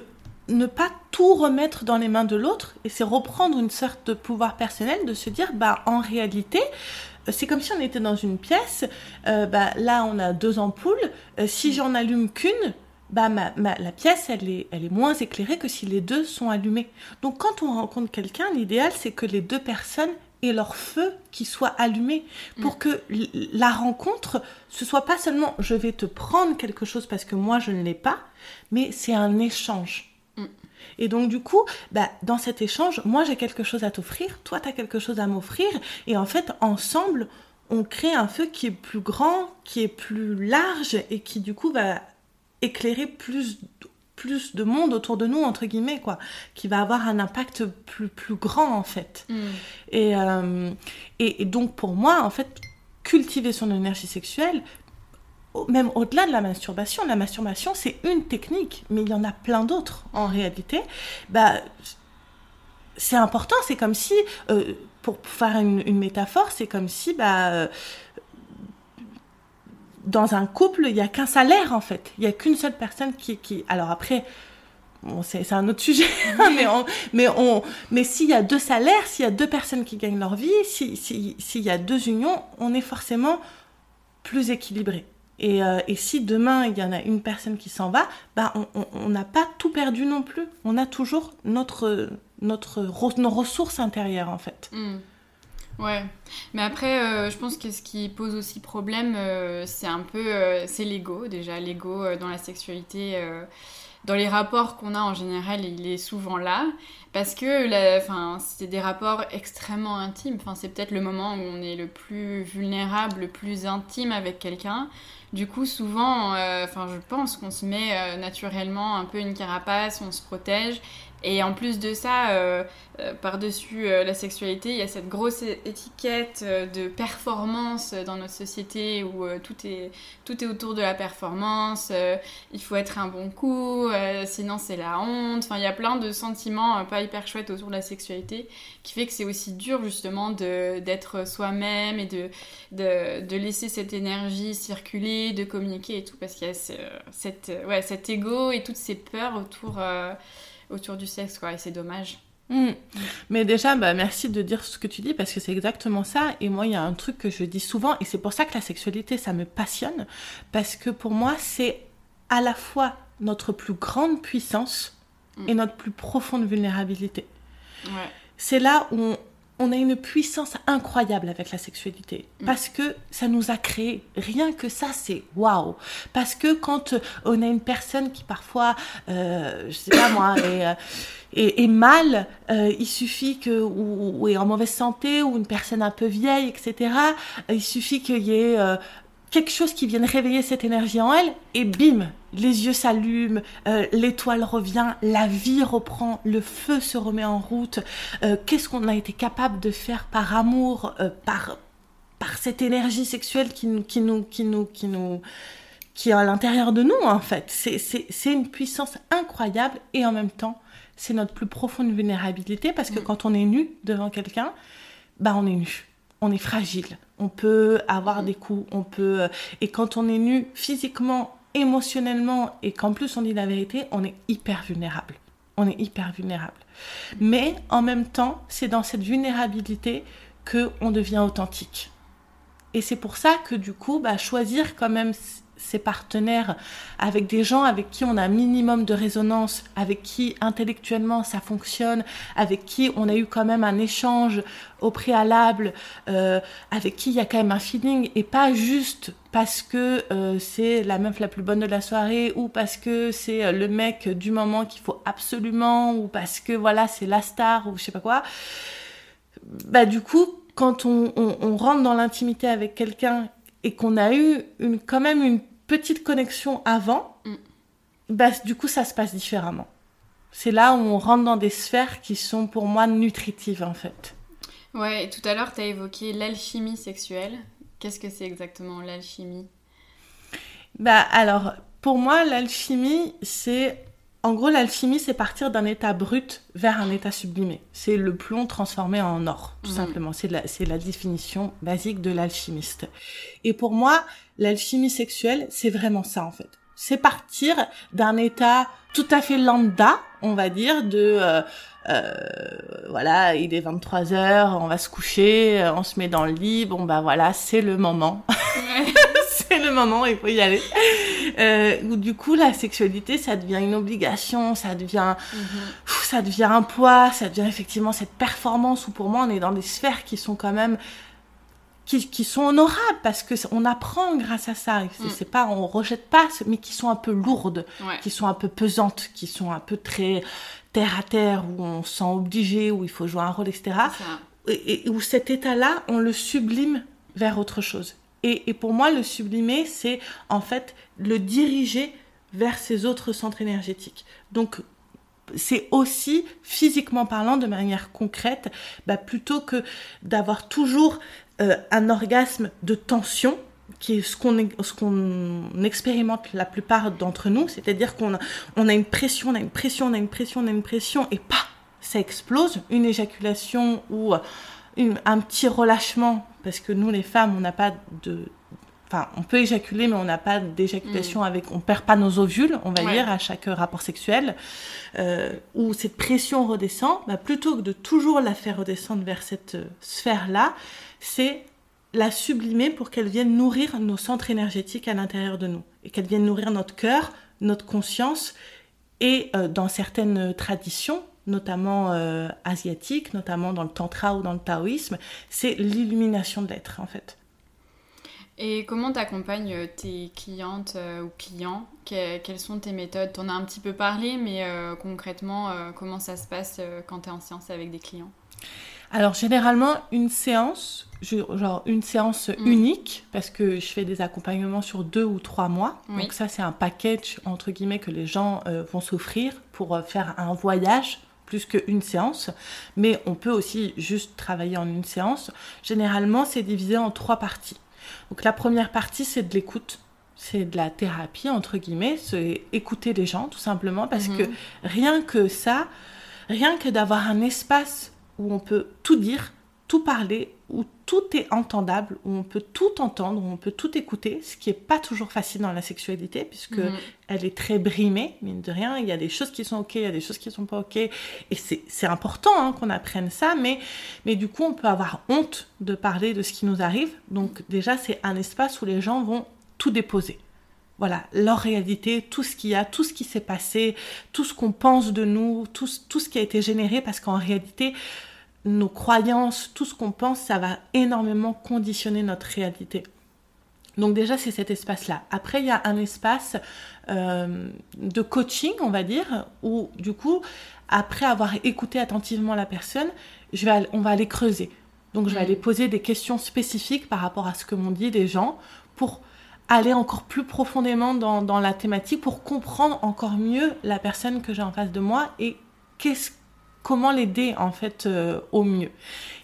ne pas tout remettre dans les mains de l'autre, et c'est reprendre une sorte de pouvoir personnel, de se dire, bah, en réalité, euh, c'est comme si on était dans une pièce, euh, bah, là on a deux ampoules, si j'en allume qu'une, bah, ma, la pièce, elle est, elle est moins éclairée que si les deux sont allumées. Donc quand on rencontre quelqu'un, l'idéal, c'est que les deux personnes et leur feu qui soit allumé pour mm. que la rencontre ce soit pas seulement je vais te prendre quelque chose parce que moi je ne l'ai pas mais c'est un échange mm. et donc du coup bah, dans cet échange moi j'ai quelque chose à t'offrir toi tu as quelque chose à m'offrir et en fait ensemble on crée un feu qui est plus grand qui est plus large et qui du coup va éclairer plus plus de monde autour de nous, entre guillemets, quoi, qui va avoir un impact plus, plus grand, en fait. Mm. Euh, et, et, donc, pour moi, en fait, cultiver son énergie sexuelle, même au-delà de la masturbation, la masturbation, c'est une technique, mais il y en a plein d'autres, en réalité. Bah, c'est important, c'est comme si, euh, pour faire une, une métaphore, c'est comme si, bah, dans un couple, il n'y a qu'un salaire en fait. Il n'y a qu'une seule personne qui. Alors après, c'est un autre sujet, mais, on, mais s'il y a deux salaires, s'il y a deux personnes qui gagnent leur vie, s'il si, y a deux unions, on est forcément plus équilibré. Et, euh, et, si demain il y en a une personne qui s'en va, bah on n'a pas tout perdu non plus. On a toujours notre, nos ressources intérieures en fait. Mm. Ouais, mais après, euh, je pense que ce qui pose aussi problème, euh, c'est un peu, euh, c'est l'ego déjà, l'ego dans la sexualité, dans les rapports qu'on a en général, il est souvent là, parce que, c'est des rapports extrêmement intimes. Enfin, c'est peut-être le moment où on est le plus vulnérable, le plus intime avec quelqu'un. Du coup, souvent, enfin, je pense qu'on se met naturellement un peu une carapace, on se protège, et en plus de ça, euh, euh, par-dessus euh, la sexualité, il y a cette grosse étiquette de performance dans notre société où tout, est, tout est autour de la performance, il faut être un bon coup, sinon c'est la honte. Enfin, il y a plein de sentiments pas hyper chouettes autour de la sexualité qui fait que c'est aussi dur justement d'être soi-même et de, de, de, laisser cette énergie circuler, de communiquer et tout, parce qu'il y a cette, ouais, cet ego et toutes ces peurs autour autour du sexe, quoi, et c'est dommage. Hmm. Mais déjà, bah, merci de dire ce que tu dis parce que c'est exactement ça. Et moi, il y a un truc que je dis souvent, et c'est pour ça que la sexualité, ça me passionne, parce que pour moi, c'est à la fois notre plus grande puissance et hmm. notre plus profonde vulnérabilité. Ouais. C'est là où on, on a une puissance incroyable avec la sexualité mm. parce que ça nous a créé. Rien que ça, c'est waouh. Parce que quand on a une personne qui parfois, euh, je sais pas moi, est, euh, mal, euh, il suffit que ou, est en mauvaise santé ou une personne un peu vieille, etc. Il suffit qu'il y ait euh, quelque chose qui vienne réveiller cette énergie en elle, et bim, les yeux s'allument, euh, l'étoile revient, la vie reprend, le feu se remet en route. Euh, qu'est-ce qu'on a été capable de faire par amour, euh, par, par cette énergie sexuelle qui nous, qui nous, qui nous, qui nous, qui est à l'intérieur de nous, en fait. C'est une puissance incroyable et en même temps, c'est notre plus profonde vulnérabilité parce que mm. quand on est nu devant quelqu'un, bah on est nu, on est fragile, on peut avoir des coups, on peut euh, et quand on est nu physiquement, émotionnellement et qu'en plus on dit la vérité, on est hyper vulnérable. On est hyper vulnérable. Mais en même temps, c'est dans cette vulnérabilité que on devient authentique. Et c'est pour ça que du coup, bah, choisir quand même ses partenaires, avec des gens avec qui on a un minimum de résonance, avec qui intellectuellement ça fonctionne, avec qui on a eu quand même un échange au préalable, euh, avec qui il y a quand même un feeling, et pas juste parce que euh, c'est la meuf la plus bonne de la soirée, ou parce que c'est euh, le mec du moment qu'il faut absolument, ou parce que voilà c'est la star, ou je sais pas quoi. Bah du coup, quand on, on rentre dans l'intimité avec quelqu'un et qu'on a eu une, quand même une petite connexion avant, mm. bah, du coup, ça se passe différemment. C'est là où on rentre dans des sphères qui sont pour moi nutritives, en fait. Ouais, tout à l'heure, tu as évoqué l'alchimie sexuelle. Qu'est-ce que c'est exactement l'alchimie? Bah, alors, pour moi, l'alchimie, c'est en gros, l'alchimie, c'est partir d'un état brut vers un état sublimé. C'est le plomb transformé en or, tout mhm. simplement. C'est la, la définition basique de l'alchimiste. Et pour moi, l'alchimie sexuelle, c'est vraiment ça, en fait. C'est partir d'un état tout à fait lambda, on va dire, de... Euh, euh, voilà, il est 23 heures, on va se coucher, on se met dans le lit, bon bah voilà, c'est le moment. c'est le moment, il faut y aller. Euh, où du coup, la sexualité, ça devient une obligation, ça devient, mhm. ça devient un poids, ça devient effectivement cette performance où pour moi, on est dans des sphères qui sont quand même qui, qui, sont honorables parce que on apprend grâce à ça. C'est mm. pas, on rejette pas, mais qui sont un peu lourdes, qui sont un peu pesantes, qui sont un peu très terre à terre où on se sent obligé, où il faut jouer un rôle, etc. Et, et, où cet état-là, on le sublime vers autre chose. Et, pour moi, le sublimer, c'est en fait le diriger vers ces autres centres énergétiques. Donc, c'est aussi physiquement parlant, de manière concrète, bah, plutôt que d'avoir toujours euh, un orgasme de tension, qui est ce qu'on qu'on expérimente la plupart d'entre nous, c'est-à-dire qu'on a, on a une pression, on a une pression, on a une pression, on a une pression, et pas, ça explose, une éjaculation ou un petit relâchement, parce que nous les femmes, on n'a pas de... Enfin, on peut éjaculer, mais on n'a pas d'éjaculation mm. avec... On perd pas nos ovules, on va dire, à chaque rapport sexuel. Euh, où cette pression redescend, bah, plutôt que de toujours la faire redescendre vers cette euh, sphère-là, c'est la sublimer pour qu'elle vienne nourrir nos centres énergétiques à l'intérieur de nous. Et qu'elle vienne nourrir notre cœur, notre conscience. Et euh, dans certaines traditions, notamment euh, asiatique, notamment dans le tantra ou dans le taoïsme, c'est l'illumination de l'être en fait. Et comment tu accompagnes euh, tes clientes euh, ou clients? Quelles sont tes méthodes? Tu en as un petit peu parlé, mais concrètement, comment ça se passe quand tu es en séance avec des clients? Alors généralement une séance, genre une séance mm. unique, parce que je fais des accompagnements sur deux ou trois mois. Donc ça c'est un package entre guillemets que les gens vont s'offrir pour faire un voyage plus qu'une séance, mais on peut aussi juste travailler en une séance. Généralement, c'est divisé en trois parties. Donc la première partie, c'est de l'écoute. C'est de la thérapie, entre guillemets, c'est écouter les gens, tout simplement, parce que mhm. rien que ça, rien que d'avoir un espace où on peut tout dire, tout parler, où tout est entendable, où on peut tout entendre, où on peut tout écouter, ce qui n'est pas toujours facile dans la sexualité, puisque mhm. elle est très brimée, mine de rien. Il y a des choses qui sont ok, il y a des choses qui ne sont pas ok. Et c'est important hein, qu'on apprenne ça, mais, mais du coup, on peut avoir honte de parler de ce qui nous arrive. Donc déjà, c'est un espace où les gens vont tout déposer voilà, leur réalité, tout ce qu'il y a, tout ce qui s'est passé, tout ce qu'on pense de nous, tout, tout, ce qui a été généré, parce qu'en réalité, nos croyances, tout ce qu'on pense, ça va énormément conditionner notre réalité. Donc déjà, c'est cet espace-là. Après, il y a un espace euh, de coaching, on va dire, où du coup, après avoir écouté attentivement la personne, je vais, on va aller creuser. Donc je vais mm. aller poser des questions spécifiques par rapport à ce que m'ont dit les gens pour aller encore plus profondément dans, dans la thématique, pour comprendre encore mieux la personne que j'ai en face de moi et qu'est-ce comment l'aider en fait euh, au mieux.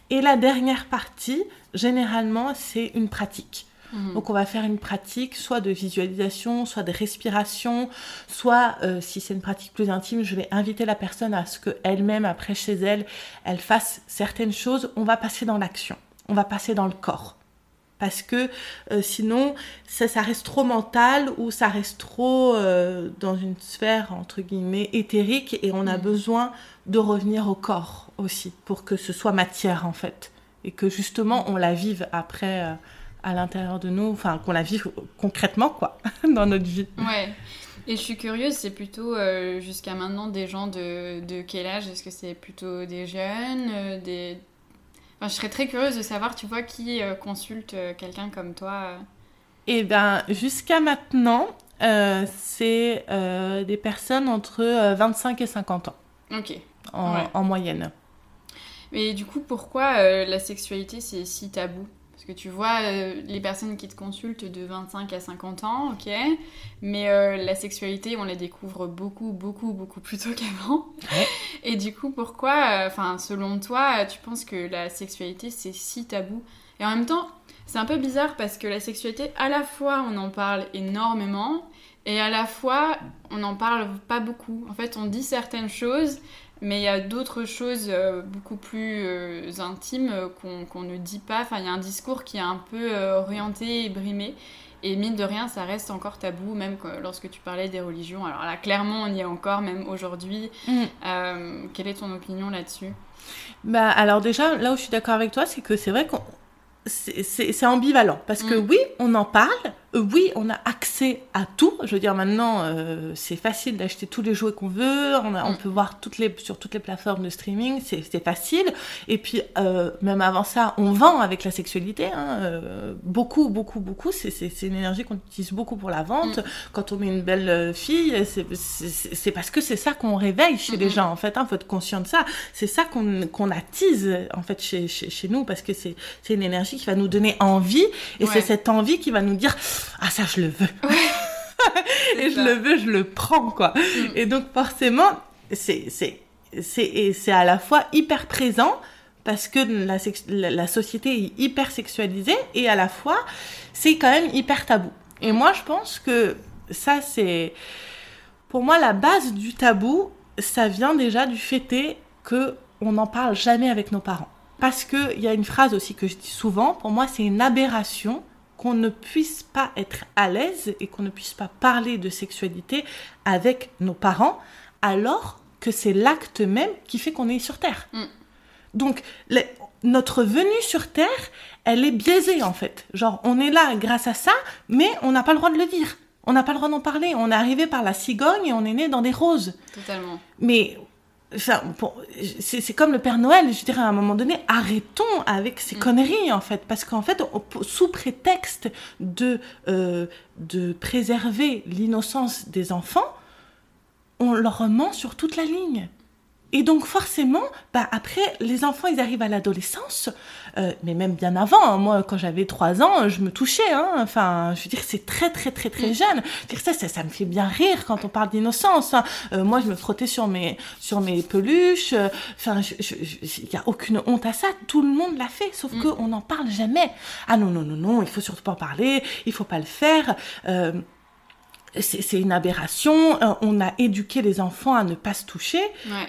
Et la dernière partie, généralement, c'est une pratique. Mhm. Donc on va faire une pratique soit de visualisation, soit de respiration, soit euh, si c'est une pratique plus intime, je vais inviter la personne à ce qu'elle-même, après chez elle, elle fasse certaines choses. On va passer dans l'action, on va passer dans le corps. Parce que euh, sinon, ça, ça, reste trop mental ou ça reste trop euh, dans une sphère, entre guillemets, éthérique et on a mhm. besoin de revenir au corps aussi pour que ce soit matière en fait. Et que justement on la vive après à l'intérieur de nous, enfin qu'on la vive concrètement quoi, dans notre vie. Ouais. Et je suis curieuse, c'est plutôt euh, jusqu'à maintenant des gens de, de quel âge? Est-ce que c'est plutôt des jeunes euh, des... Enfin, je serais très curieuse de savoir, tu vois, qui euh, consulte quelqu'un comme toi Eh bien, jusqu'à maintenant, c'est des personnes entre 25 et 50 ans. Ok. En, en moyenne. Mais du coup, pourquoi la sexualité, c'est si tabou? Parce que tu vois, euh, les personnes qui te consultent de 25 à 50 ans, ok, mais euh, la sexualité, on la découvre beaucoup, beaucoup, beaucoup plus tôt qu'avant. Et du coup, pourquoi, euh, enfin, selon toi, tu penses que la sexualité, c'est si tabou? Et en même temps, c'est un peu bizarre parce que la sexualité, à la fois, on en parle énormément, et à la fois, on n'en parle pas beaucoup. En fait, on dit certaines choses, mais il y a d'autres choses euh, beaucoup plus euh, intimes euh, qu'on ne dit pas. Enfin, il y a un discours qui est un peu orienté et brimé. Et mine de rien, ça reste encore tabou, même lorsque tu parlais des religions. Alors là, clairement, on y est encore, même aujourd'hui. Mm. quelle est ton opinion là-dessus? Bah, Alors déjà, là où je suis d'accord avec toi, c'est que c'est vrai qu'on c'est ambivalent parce que mm. oui, on en parle, oui, on a accès à tout. Je veux dire, maintenant, euh, c'est facile d'acheter tous les jouets qu'on veut. On, on, mm. peut voir toutes les, sur toutes les plateformes de streaming. C'est facile. Et puis, euh, même avant ça, on vend avec la sexualité. Hein, euh, beaucoup, beaucoup, beaucoup. C'est une énergie qu'on utilise beaucoup pour la vente. Mm. Quand on met une belle euh, fille, c'est parce que c'est ça qu'on réveille chez les gens. En fait, hein, faut être conscient de ça. C'est ça qu'on qu'on attise en fait chez, chez, chez nous parce que c'est une énergie qui va nous donner envie. Et c'est cette envie qui va nous dire ah ça je le veux. et je le veux, je le prends quoi. Mm. Et donc forcément, c'est c'est c'est c'est à la fois hyper présent parce que la, la, société est hyper sexualisée et à la fois c'est quand même hyper tabou. Et moi je pense que ça c'est pour moi la base du tabou, ça vient déjà du fait que on n'en parle jamais avec nos parents. Parce qu'il y a une phrase aussi que je dis souvent, pour moi c'est une aberration qu'on ne puisse pas être à l'aise et qu'on ne puisse pas parler de sexualité avec nos parents, alors que c'est l'acte même qui fait qu'on est sur Terre. Mm. Donc, notre venue sur Terre, elle est biaisée en fait. Genre, on est là grâce à ça, mais on n'a pas le droit de le dire. On n'a pas le droit d'en parler. On est arrivé par la cigogne et on est né dans des roses. Totalement. Mais c'est comme le Père Noël, je dirais à un moment donné, arrêtons avec ces mm. conneries en fait, parce qu'en fait, sous prétexte de, euh, de préserver l'innocence des enfants, on leur ment sur toute la ligne. Et donc forcément, bah après, les enfants, ils arrivent à l'adolescence, euh, mais même bien avant. Hein. moi, quand j'avais trois ans, je me touchais. Hein, enfin, je veux dire, c'est très très très très mm. jeune. dire ça, ça, ça, me fait bien rire quand on parle d'innocence. Hein. Euh, moi, je me frottais sur mes sur mes peluches. Euh, enfin, il y a aucune honte à ça. Tout le monde l'a fait, sauf mm. que on n'en parle jamais. Ah non non non non, il faut surtout pas en parler. Il faut pas le faire. Euh, c'est une aberration. Euh, on a éduqué les enfants à ne pas se toucher.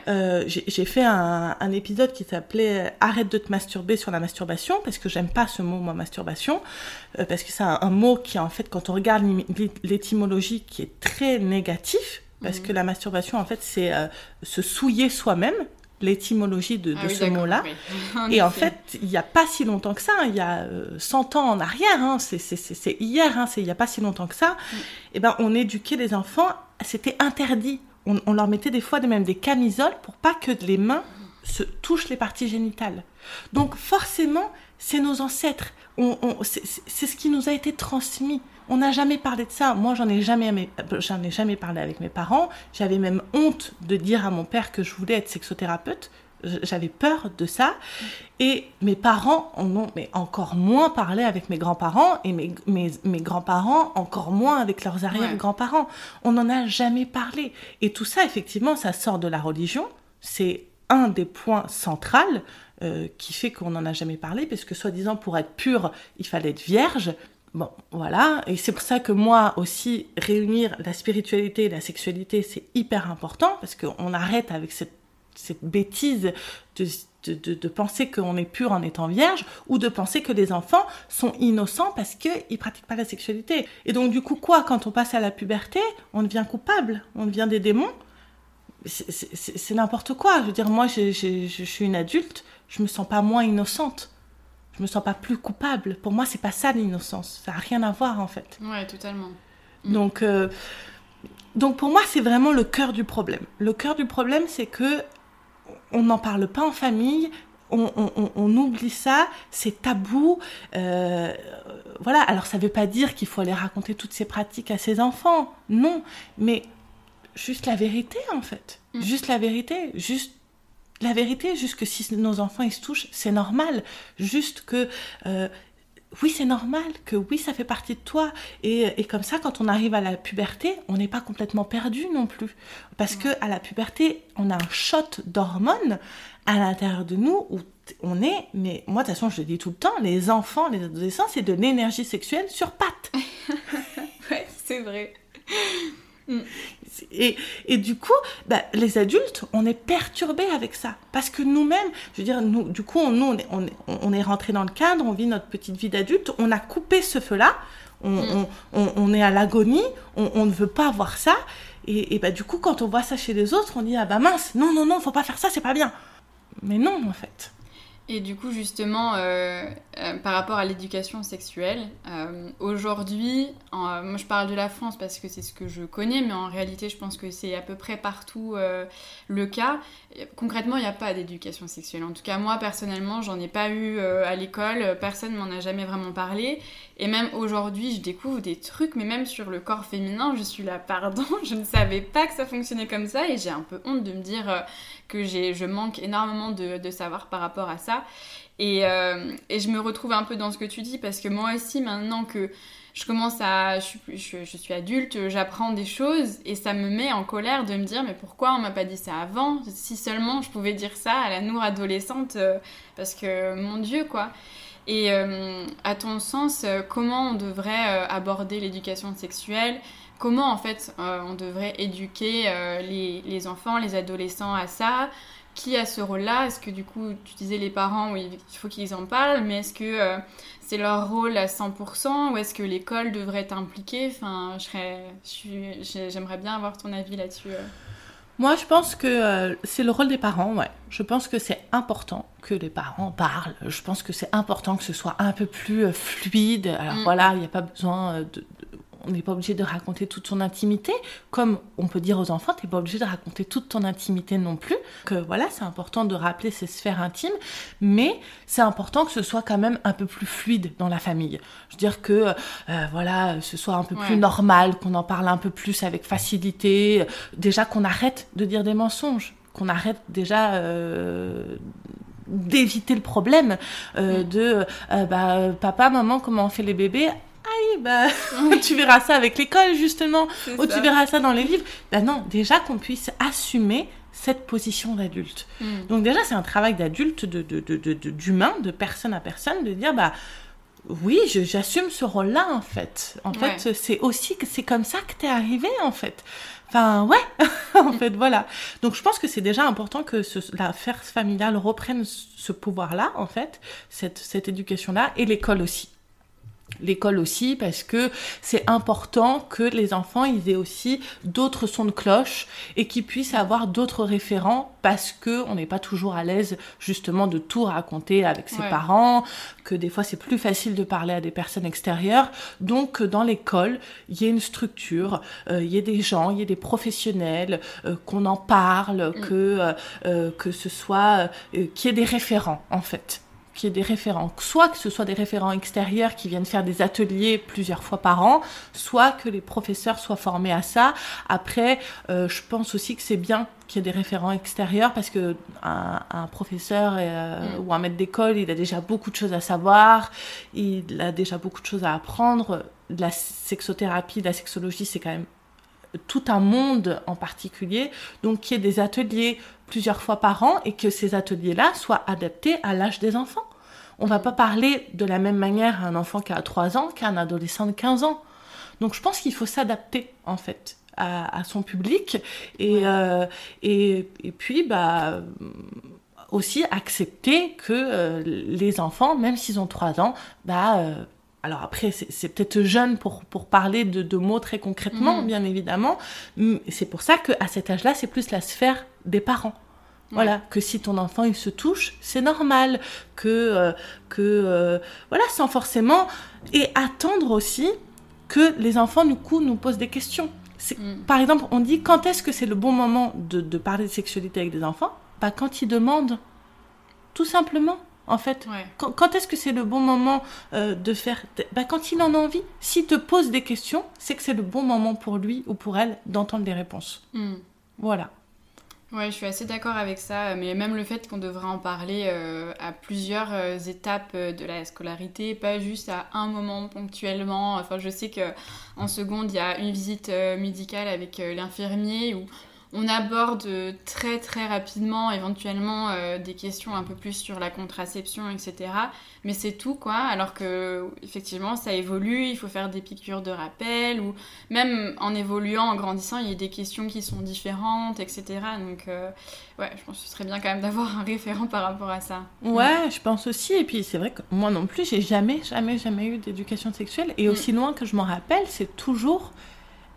Euh, J'ai fait un, un, épisode qui s'appelait Arrête de te masturber sur la masturbation parce que j'aime pas ce mot, moi, masturbation, euh, parce que c'est un, mot qui, en fait, quand on regarde l'étymologie, qui est très négatif. Parce mhm. que la masturbation, en fait, c'est euh, se souiller soi-même l'étymologie de, ah ce mot-là. Et en fait, il n'y a pas si longtemps que ça, il y a 100 euh, ans en arrière, hein, c'est hier, hein, il n'y a pas si longtemps que ça, mm. et eh ben, on éduquait les enfants, c'était interdit. On, leur mettait des fois même des camisoles pour pas que les mains se touchent les parties génitales. Donc forcément, c'est nos ancêtres, c'est ce qui nous a été transmis. On n'a jamais parlé de ça. Moi, j'en ai jamais, j'en ai jamais parlé avec mes parents. J'avais même honte de dire à mon père que je voulais être sexothérapeute. J'avais peur de ça. Et mes parents en ont mais encore moins parlé avec mes grands-parents et mes, mes, mes grands-parents encore moins avec leurs arrière-grands-parents. On n'en a jamais parlé. Et tout ça, effectivement, ça sort de la religion. C'est un des points centraux euh, qui fait qu'on n'en a jamais parlé, parce que soi-disant pour être pur, il fallait être vierge. Bon, voilà, et c'est pour ça que moi aussi, réunir la spiritualité et la sexualité, c'est hyper important, parce qu'on arrête avec cette, cette bêtise de, de, de, penser qu'on est pur en étant vierge, ou de penser que les enfants sont innocents parce qu'ils pratiquent pas la sexualité. Et donc du coup, quoi, quand on passe à la puberté, on devient coupable, on devient des démons, c'est n'importe quoi. Je veux dire, moi, je suis une adulte, je me sens pas moins innocente. Je me sens pas plus coupable. Pour moi, c'est pas ça l'innocence. Ça a rien à voir, en fait. Ouais, totalement. Mm. Donc, euh, donc pour moi, c'est vraiment le cœur du problème. Le cœur du problème, c'est que on n'en parle pas en famille. On, on, on, oublie ça, c'est tabou. Euh, voilà, alors ça ne veut pas dire qu'il faut aller raconter toutes ces pratiques à ses enfants, non, mais juste la vérité en fait. Mm. Juste la vérité. Juste la vérité, juste que si nos enfants ils se touchent, c'est normal. Juste que euh, oui, c'est normal, que oui, ça fait partie de toi. Et, et, comme ça, quand on arrive à la puberté, on n'est pas complètement perdu non plus. Parce que à la puberté, on a un shot d'hormones à l'intérieur de nous où on est, mais moi de toute façon je le dis tout le temps, les enfants, les adolescents, c'est de l'énergie sexuelle sur pattes. ouais, c'est vrai. Mm. Et, et, du coup, bah, les adultes, on est perturbés avec ça. Parce que nous-mêmes, je veux dire, nous, du coup, on, nous, on est, on, est, on est rentré dans le cadre, on vit notre petite vie d'adulte, on a coupé ce feu-là, on, mm. on, on, est à l'agonie, on, ne veut pas voir ça. Et, et, bah, du coup, quand on voit ça chez les autres, on dit, ah bah mince, non, non, non, faut pas faire ça, c'est pas bien. Mais non, en fait. Et du coup, justement, euh, euh, par rapport à l'éducation sexuelle, euh, aujourd'hui, moi je parle de la France parce que c'est ce que je connais, mais en réalité, je pense que c'est à peu près partout le cas. Concrètement, il n'y a pas d'éducation sexuelle. En tout cas, moi personnellement, j'en ai pas eu à l'école, personne m'en a jamais vraiment parlé. Et même aujourd'hui, je découvre des trucs, mais même sur le corps féminin, je suis là, pardon, je ne savais pas que ça fonctionnait comme ça, et j'ai un peu honte de me dire que je manque énormément de, savoir par rapport à ça. Et, euh, et, je me retrouve un peu dans ce que tu dis parce que moi aussi, maintenant que je commence à. Je suis adulte, j'apprends des choses et ça me met en colère de me dire mais pourquoi on m'a pas dit ça avant Si seulement je pouvais dire ça à la Nour adolescente euh, parce que mon Dieu quoi. Et euh, à ton sens, comment on devrait aborder l'éducation sexuelle? Comment en fait on devrait éduquer les, les enfants, les adolescents à ça? Qui a ce rôle-là? Est-ce que du coup, tu disais les parents, oui, il faut qu'ils en parlent, mais est-ce que euh, c'est leur rôle à 100% ou est-ce que l'école devrait être impliquée? Enfin, j'aimerais bien avoir ton avis là-dessus. Euh. Moi, je pense que euh, c'est le rôle des parents, ouais. Je pense que c'est important que les parents parlent. Je pense que c'est important que ce soit un peu plus fluide. Alors mm. voilà, il n'y a pas besoin de, on n'est pas obligé de raconter toute son intimité, comme on peut dire aux enfants, tu n'es pas obligé de raconter toute ton intimité non plus. Que voilà, c'est important de rappeler ces sphères intimes, mais c'est important que ce soit quand même un peu plus fluide dans la famille. Je veux dire que euh, voilà, ce soit un peu plus normal, qu'on en parle un peu plus avec facilité, déjà qu'on arrête de dire des mensonges, qu'on arrête déjà euh, d'éviter le problème euh, de bah, papa, maman, comment on fait les bébés? Bah, tu verras ça avec l'école, justement, ou tu verras ça dans les livres. Bah non, déjà qu'on puisse assumer cette position d'adulte. Hmm. Donc déjà, c'est un travail d'adulte, de, d'humain, de, de, personne à personne, de dire, bah oui, j'assume ce rôle-là, en fait. En fait, c'est aussi que c'est comme ça que t'es arrivé, en fait. Enfin, ouais, en fait, voilà. Donc, je pense que c'est déjà important que ce, l'affaire familiale reprenne ce pouvoir-là, en fait, cette, cette éducation-là, et l'école aussi l'école aussi parce que c'est important que les enfants ils aient aussi d'autres sons de cloche et qu'ils puissent avoir d'autres référents parce que on n'est pas toujours à l'aise justement de tout raconter avec ses parents que des fois c'est plus facile de parler à des personnes extérieures. Donc dans l'école il y a une structure euh, il y a des gens il y a des professionnels euh, qu'on en parle mm. que euh, que ce soit qu'il y ait des référents en fait qu'il y ait des référents, soit que ce soit des référents extérieurs qui viennent faire des ateliers plusieurs fois par an, soit que les professeurs soient formés à ça. Après, euh, je pense aussi que c'est bien qu'il y ait des référents extérieurs parce que un, un professeur euh, mm. ou un maître d'école, il a déjà beaucoup de choses à savoir, il a déjà beaucoup de choses à apprendre. La sexothérapie, la sexologie, c'est quand même tout un monde en particulier, donc qu'il y ait des ateliers plusieurs fois par an et que ces ateliers-là soient adaptés à l'âge des enfants. On va pas parler de la même manière à un enfant qui a 3 ans qu'à un adolescent de 15 ans. Donc je pense qu'il faut s'adapter en fait à, son public et, euh, et, et, puis bah aussi accepter que euh, les enfants, même s'ils ont 3 ans, bah euh, alors après, c'est peut-être jeune pour, pour parler de, de mots très concrètement, mhm. bien évidemment. C'est pour ça qu'à cet âge-là, c'est plus la sphère des parents. Voilà, que si ton enfant il se touche, c'est normal que euh, que euh, voilà, sans forcément et attendre aussi que les enfants du coup nous posent des questions. Mm. Par exemple, on dit quand est-ce que c'est le bon moment de, de, parler de sexualité avec des enfants? Bah quand ils demandent, tout simplement. En fait, quand, est-ce que c'est le bon moment euh, de faire bah, Quand il en a envie. S'il te pose des questions, c'est que c'est le bon moment pour lui ou pour elle d'entendre des réponses. Mm. Voilà. Ouais, je suis assez d'accord avec ça, mais même le fait qu'on devrait en parler euh, à plusieurs euh, étapes de la scolarité, pas juste à un moment ponctuellement. Enfin, je sais que en seconde, il y a une visite médicale avec l'infirmier où on aborde très très rapidement éventuellement euh, des questions un peu plus sur la contraception, etc. Mais c'est tout quoi, alors que effectivement ça évolue, il faut faire des piqûres de rappel, ou même en évoluant, en grandissant, il y a des questions qui sont différentes, etc. Donc euh, ouais, je pense que ce serait bien quand même d'avoir un référent par rapport à ça. Ouais, je pense aussi, et puis c'est vrai que moi non plus, j'ai jamais, jamais, jamais eu d'éducation sexuelle, et mm. aussi loin que je m'en rappelle, c'est toujours...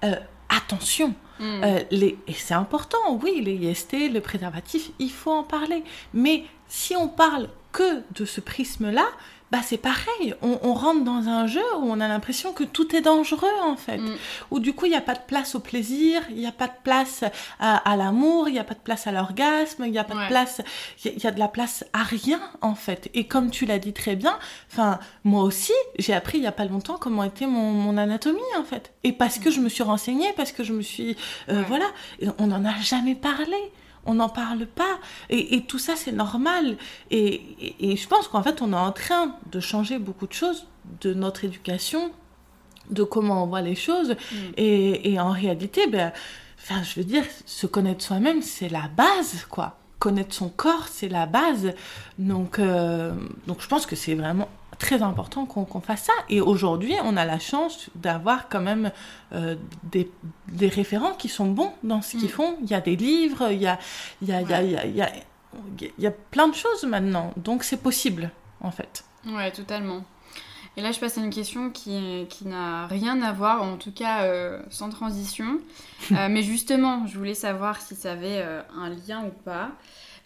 Euh, attention. Hmm. Euh, les, et c'est important, oui, les IST, le préservatif, il faut en parler. Mais si on parle que de ce prisme-là, bah c'est pareil, on, rentre dans un jeu où on a l'impression que tout est dangereux en fait, mm. où du coup il n'y a pas de place au plaisir, il n'y a pas de place à, l'amour, il n'y a pas de place à l'orgasme, il n'y a pas de place, il y, a de la place à rien en fait. Et comme tu l'as dit très bien, enfin moi aussi j'ai appris il n'y a pas longtemps comment était mon, anatomie en fait, et parce que je me suis renseignée, parce que je me suis, euh, voilà, on n'en a jamais parlé on n'en parle pas. Et, tout ça, c'est normal. Et, je pense qu'en fait, on est en train de changer beaucoup de choses de notre éducation, de comment on voit les choses. Mm. Et, en réalité, ben, enfin, je veux dire, se connaître soi-même, c'est la base, quoi. Connaître son corps, c'est la base. Donc, euh, donc je pense que c'est vraiment très important qu'on fasse ça. Et aujourd'hui, on a la chance d'avoir quand même euh, des, des, référents qui sont bons dans ce qu'ils mm. font. Il y a des livres, il y a, il y a, il y a, il y a, il y a plein de choses maintenant. Donc c'est possible, en fait. Ouais, totalement. Et là, je passe à une question qui, qui n'a rien à voir, en tout cas euh, sans transition. Euh, mais justement, je voulais savoir si ça avait un lien ou pas.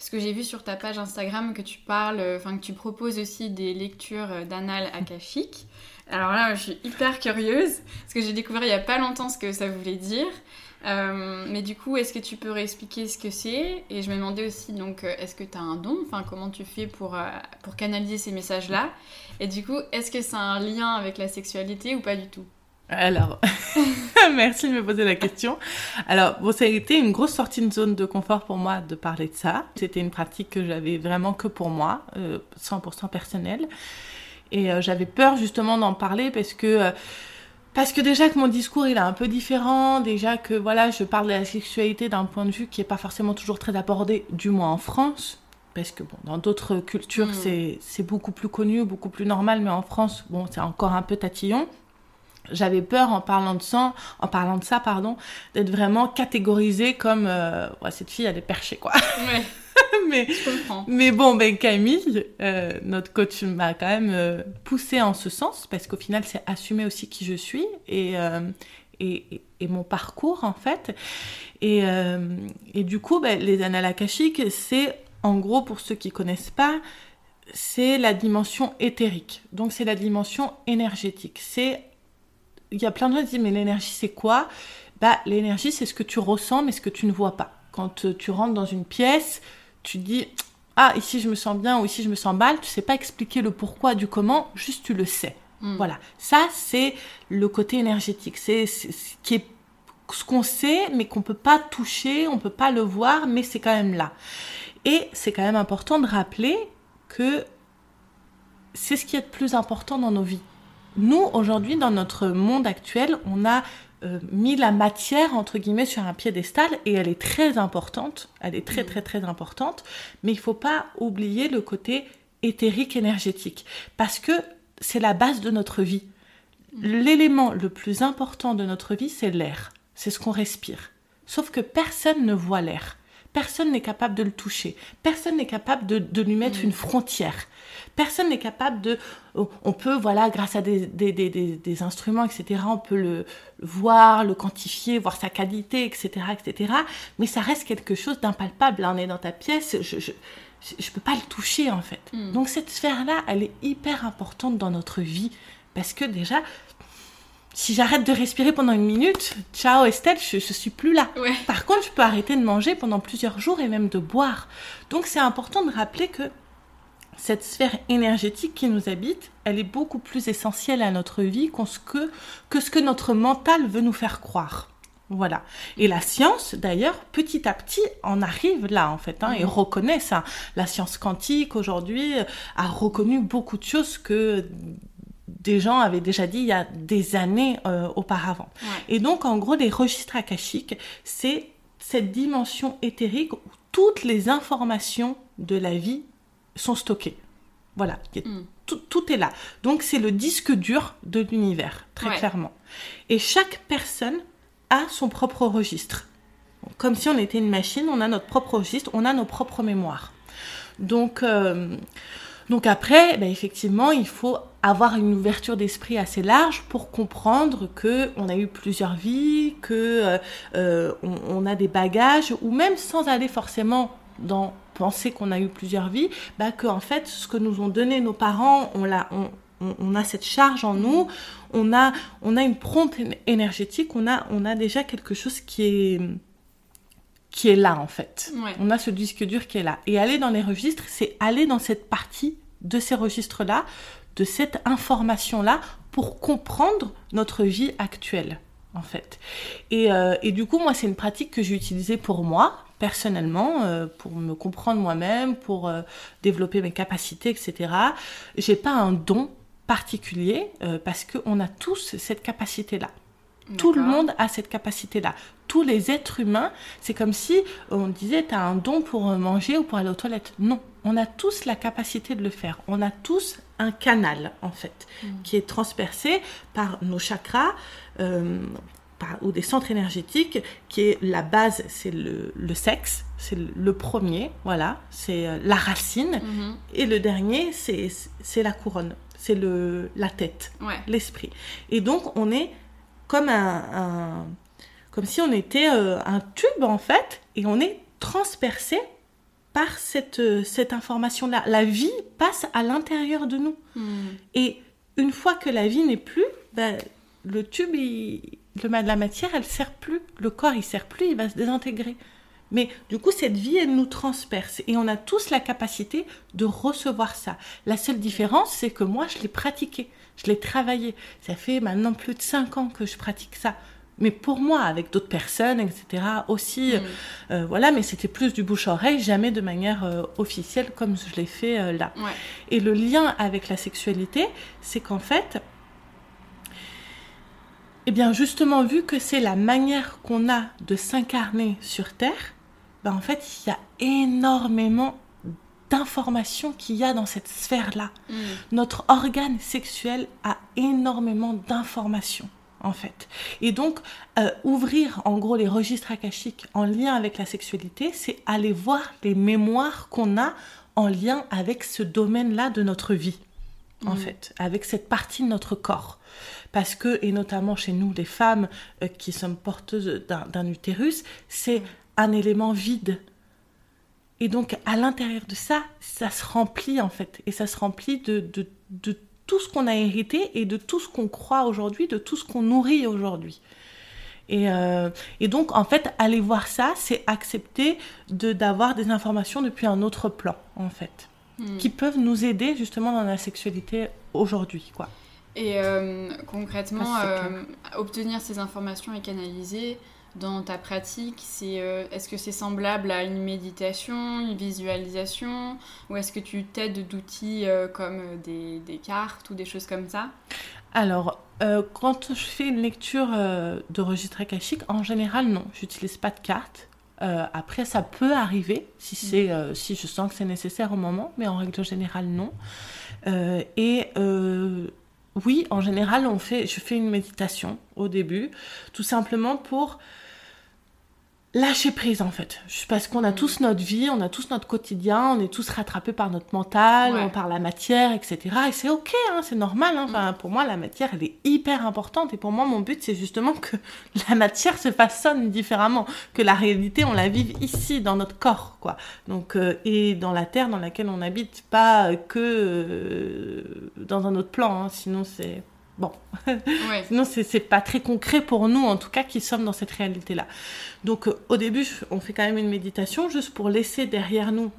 Parce que j'ai vu sur ta page Instagram que tu parles, euh, enfin que tu proposes aussi des lectures euh, d'annales akashiques. Alors là, je suis hyper curieuse parce que j'ai découvert il y a pas longtemps ce que ça voulait dire. Euh, mais du coup, est-ce que tu peux réexpliquer ce que c'est? Et je me demandais aussi, donc, est-ce que tu as un don? Enfin, comment tu fais pour, pour canaliser ces messages-là? Et du coup, est-ce que a un lien avec la sexualité ou pas du tout? Alors, merci de me poser la question. Alors, bon, ça a été une grosse sortie de zone de confort pour moi de parler de ça. C'était une pratique que j'avais vraiment que pour moi, 100% euh, personnelle. Et euh, j'avais peur justement d'en parler parce que... Euh, parce que déjà que mon discours il est un peu différent, déjà que voilà, je parle de la sexualité d'un point de vue qui n'est pas forcément toujours très abordé, du moins en France, parce que bon, dans d'autres cultures mm. c'est beaucoup plus connu, beaucoup plus normal, mais en France, bon, c'est encore un peu tatillon j'avais peur en parlant de ça, en parlant de ça, pardon, d'être vraiment catégorisée comme euh, ouais, cette fille elle est perchée quoi. Ouais. mais mais bon ben Camille, euh, notre coach m'a quand même euh, poussé en ce sens parce qu'au final c'est assumer aussi qui je suis et et, et, mon parcours en fait. Et, et du coup, ben, les annales akashiques, c'est en gros, pour ceux qui connaissent pas, c'est la dimension éthérique. Donc c'est la dimension énergétique. C'est il y a plein de gens qui disent mais l'énergie c'est quoi? Bah l'énergie c'est ce que tu ressens mais ce que tu ne vois pas. Quand euh, tu rentres dans une pièce, tu dis ah ici je me sens bien ou ici je me sens mal, tu sais pas expliquer le pourquoi du comment, juste tu le sais. Hmm. Voilà, ça c'est le côté énergétique, c'est ce qui est ce qu'on sait mais qu'on peut pas toucher, on peut pas le voir mais c'est quand même là. Et c'est quand même important de rappeler que c'est ce qui est le plus important dans nos vies nous, aujourd'hui, dans notre monde actuel, on a euh, mis la matière, entre guillemets, sur un piédestal, et elle est très importante, elle est très, Mm. très, très importante, mais il faut pas oublier le côté éthérique énergétique, parce que c'est la base de notre vie. L'élément le plus important de notre vie, c'est l'air, c'est ce qu'on respire. Sauf que personne ne voit l'air. Personne n'est capable de le toucher. Personne n'est capable de, de lui mettre Mm. une frontière. Personne n'est capable de... On peut, voilà, grâce à des, des, des, des, instruments, etc., on peut le, voir, le quantifier, voir sa qualité, etc., etc. Mais ça reste quelque chose d'impalpable. Là, on est dans ta pièce, je... je je ne peux pas le toucher en fait. Mm. Donc cette sphère-là, elle est hyper importante dans notre vie. Parce que déjà, si j'arrête de respirer pendant une minute, ciao Estelle, je ne suis plus là. Ouais. Par contre, je peux arrêter de manger pendant plusieurs jours et même de boire. Donc c'est important de rappeler que cette sphère énergétique qui nous habite, elle est beaucoup plus essentielle à notre vie qu'on ce que, que ce que notre mental veut nous faire croire. Voilà. Et la science, d'ailleurs, petit à petit, en arrive là, en fait, hein, et Mhm. reconnaît ça. La science quantique, aujourd'hui, a reconnu beaucoup de choses que des gens avaient déjà dit il y a des années euh, auparavant. Ouais. Et donc, en gros, les registres akashiques, c'est cette dimension éthérique où toutes les informations de la vie sont stockées. Voilà, Mm. tout, tout est là. Donc, c'est le disque dur de l'univers, très Ouais. clairement. Et chaque personne a son propre registre. Comme si on était une machine, on a notre propre registre, on a nos propres mémoires. Donc, euh, donc après, ben, effectivement, il faut avoir une ouverture d'esprit assez large pour comprendre que on a eu plusieurs vies, que euh, euh, on, on a des bagages, ou même sans aller forcément dans penser qu'on a eu plusieurs vies, bah, que en fait, ce que nous ont donné nos parents, on l'a, on, on- on a cette charge en nous, on a, on a une prompte éne- énergétique, on a, on a déjà quelque chose qui est, qui est là en fait. Ouais. On a ce disque dur qui est là. Et aller dans les registres, c'est aller dans cette partie de ces registres-là, de cette information-là, pour comprendre notre vie actuelle, en fait. Et, euh, et du coup, moi, c'est une pratique que j'ai utilisée pour moi, personnellement, euh, pour me comprendre moi-même, pour euh, développer mes capacités, etc. J'ai pas un don particulier, euh, parce qu'on a tous cette capacité-là. Tout le monde a cette capacité-là. Tous les êtres humains, c'est comme si on disait tu as un don pour manger ou pour aller aux toilettes. Non, on a tous la capacité de le faire. On a tous un canal, en fait, Mm. qui est transpercé par nos chakras euh, ou des centres énergétiques, qui est la base, c'est le, le sexe, c'est le, premier, voilà, c'est euh, la racine. Mhm. Et le dernier, c'est la couronne, c'est la tête Ouais. l'esprit. Et donc, on est comme un, un- comme si on était euh, un tube en fait, et on est transpercé par cette, euh, cette information-là. La vie passe à l'intérieur de nous. Mm. Et une fois que la vie n'est plus, ben, le tube, il- le, la matière, elle sert plus. Le corps, il sert plus, il va se désintégrer. Mais du coup, cette vie, elle nous transperce. Et on a tous la capacité de recevoir ça. La seule différence, c'est que moi, je l'ai pratiqué. Je l'ai travaillé. Ça fait maintenant plus de 5 ans que je pratique ça. Mais pour moi, avec d'autres personnes, etc., aussi, Mm. euh, voilà, mais c'était plus du bouche-oreille, jamais de manière euh, officielle comme je l'ai fait euh, là. Ouais. Et le lien avec la sexualité, c'est qu'en fait, eh bien justement, vu que c'est la manière qu'on a de s'incarner sur Terre, ben en fait, il y a énormément d'informations qu'il y a dans cette sphère-là. Mm. Notre organe sexuel a énormément d'informations, en fait. Et donc, euh, ouvrir en gros les registres akashiques en lien avec la sexualité, c'est aller voir les mémoires qu'on a en lien avec ce domaine-là de notre vie, en Mhm. fait, avec cette partie de notre corps. Parce que, et notamment chez nous, les femmes euh, qui sommes porteuses d'un utérus, c'est un élément vide. Et donc, à l'intérieur de ça, ça se remplit en fait. Et ça se remplit de, de, de tout ce qu'on a hérité et de tout ce qu'on croit aujourd'hui, de tout ce qu'on nourrit aujourd'hui. Et, euh, et donc, en fait, aller voir ça, c'est accepter de- d'avoir des informations depuis un autre plan, en fait, Mm. qui peuvent nous aider justement dans la sexualité aujourd'hui, quoi. Et euh, concrètement, Ah, euh, obtenir ces informations et canaliser dans ta pratique, c'est euh, est-ce que c'est semblable à une méditation, une visualisation, ou est-ce que tu t'aides d'outils comme des, des cartes ou des choses comme ça? Alors, euh, quand je fais une lecture euh, de registre akashique, en général, non, j'utilise pas de carte. Euh, après, ça peut arriver si, c'est, si je sens que c'est nécessaire au moment, mais en règle générale, non. et oui, en général, on fait, je fais une méditation au début, tout simplement pour lâcher prise en fait. Parce qu'on a mm. tous notre vie, on a tous notre quotidien, on est tous rattrapés par notre mental, par la matière, etc. Et c'est ok, hein, c'est normal. Hein. Enfin, pour moi, la matière, elle est hyper importante. Et pour moi, mon but, c'est justement que la matière se façonne différemment, que la réalité, on la vive ici, dans notre corps, quoi. Donc, euh, et dans la terre dans laquelle on habite, pas que euh, dans un autre plan. Hein. Sinon, c'est Bon, ouais. sinon c'est pas très concret pour nous, en tout cas, qui sommes dans cette réalité-là. Donc euh, au début, on fait quand même une méditation juste pour laisser derrière nous,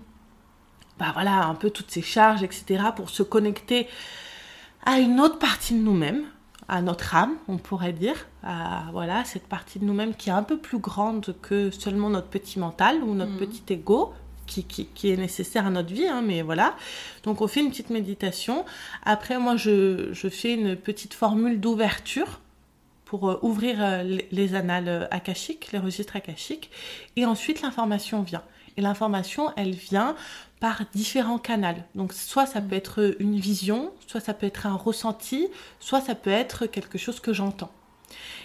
bah voilà, un peu toutes ces charges, etc., pour se connecter à une autre partie de nous-mêmes, à notre âme, on pourrait dire, à voilà cette partie de nous-mêmes qui est un peu plus grande que seulement notre petit mental ou notre mm. petit ego, qui, est nécessaire à notre vie, hein, mais voilà. Donc on fait une petite méditation. Après, moi, je, fais une petite formule d'ouverture pour euh, ouvrir euh, les, annales euh, akashiques, les registres akashiques. Et ensuite, l'information vient. Et l'information, elle vient par différents canaux. Donc soit ça peut être une vision, soit ça peut être un ressenti, soit ça peut être quelque chose que j'entends.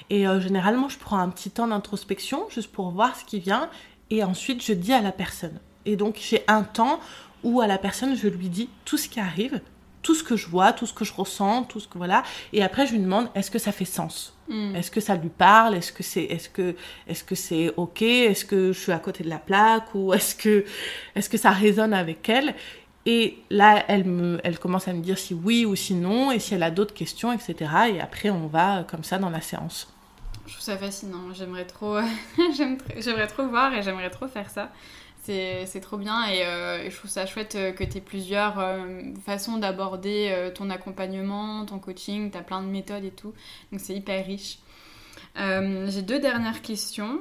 Et généralement, je prends un petit temps d'introspection juste pour voir ce qui vient et ensuite je dis à la personne. Et donc j'ai un temps où à la personne je lui dis tout ce qui arrive, tout ce que je vois, tout ce que je ressens, tout ce que voilà. Et après je lui demande est-ce que ça fait sens? Hmm. Est-ce que ça lui parle? Est-ce que c'est est-ce que est-ce que c'est ok? Est-ce que je suis à côté de la plaque ou est-ce que est-ce que ça résonne avec elle? Et là, elle, me, elle commence à me dire si oui ou si non, et si elle a d'autres questions, etc. Et après, on va comme ça dans la séance. Je trouve ça fascinant. J'aimerais trop, j'aimerais trop voir et j'aimerais trop faire ça. C'est trop bien euh, et, je trouve ça chouette euh, que tu aies plusieurs euh, façons d'aborder ton accompagnement, ton coaching, tu as plein de méthodes et tout, donc c'est hyper riche. J'ai deux dernières questions.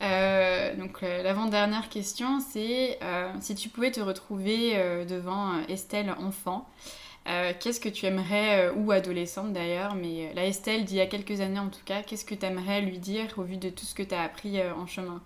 donc l'avant-dernière question, c'est si tu pouvais te retrouver devant Estelle enfant, qu'est-ce que tu aimerais, ou adolescente d'ailleurs, mais la Estelle d'il y a quelques années en tout cas, qu'est-ce que tu aimerais lui dire au vu de tout ce que tu as appris en chemin?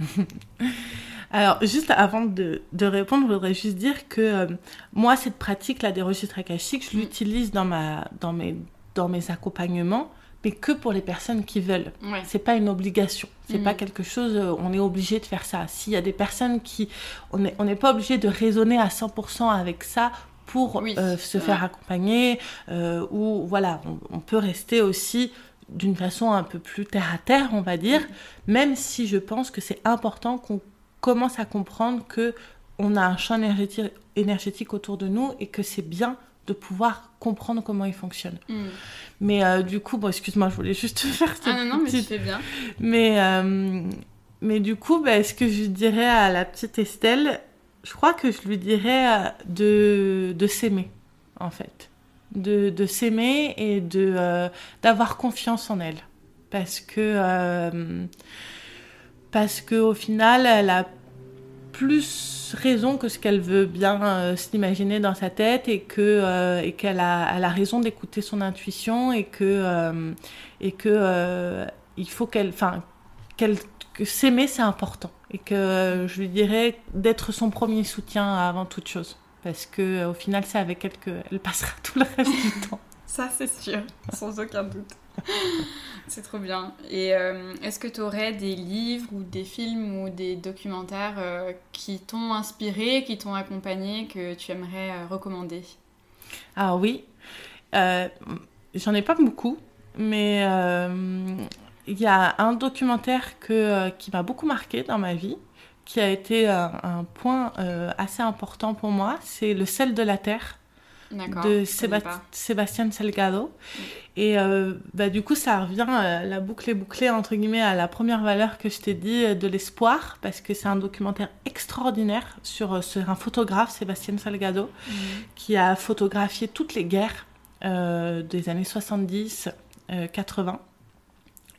Alors, juste avant de, répondre, je voudrais juste dire que euh, moi, cette pratique-là des registres akashiques, je mm. l'utilise dans, ma, dans, mes, dans mes accompagnements, mais que pour les personnes qui veulent. Ouais. C'est pas une obligation. C'est pas mm. quelque chose, euh, on est obligé de faire ça. S'il y a des personnes qui. On n'est on pas obligé de raisonner à 100% avec ça pour euh, se faire accompagner, ou voilà, on, on peut rester aussi d'une façon un peu plus terre à terre, on va dire, même si je pense que c'est important qu'on commence à comprendre que on a un champ énergétique, autour de nous et que c'est bien de pouvoir comprendre comment il fonctionne. Mm. Mais euh, du coup, bon, excuse-moi, je voulais juste faire ça. Ah non, non, mais tu bien. Mais, euh, mais du coup, bah, ce que je dirais à la petite Estelle, je crois que je lui dirais euh, de, de s'aimer, en fait de, s'aimer et de euh, d'avoir confiance en elle. Parce que euh, parce que au final elle a plus raison que ce qu'elle veut bien euh, s'imaginer dans sa tête et que et qu'elle a elle a raison d'écouter son intuition et que et que il faut qu'elle enfin qu'elle que s'aimer c'est important. Et que je lui dirais d'être son premier soutien avant toute chose parce que euh, au final c'est avec elle qu'elle passera tout le reste du temps. Ça c'est sûr, sans aucun doute. c'est trop bien. Et euh, est-ce que tu aurais des livres ou des films ou des documentaires euh, qui t'ont inspiré, qui t'ont accompagné, que tu aimerais recommander? Ah oui, j'en ai pas beaucoup, mais il y a un documentaire que, qui m'a beaucoup marqué dans ma vie qui a été un, point euh, assez important pour moi, c'est Le sel de la terre de Sébastien Salgado. Mm. Et euh, bah, du coup, ça revient, euh, la boucle est bouclée, entre guillemets, à la première valeur que je t'ai dit, de l'espoir, parce que c'est un documentaire extraordinaire sur, sur un photographe, Sébastien Salgado, mm. qui a photographié toutes les guerres des années 70, 80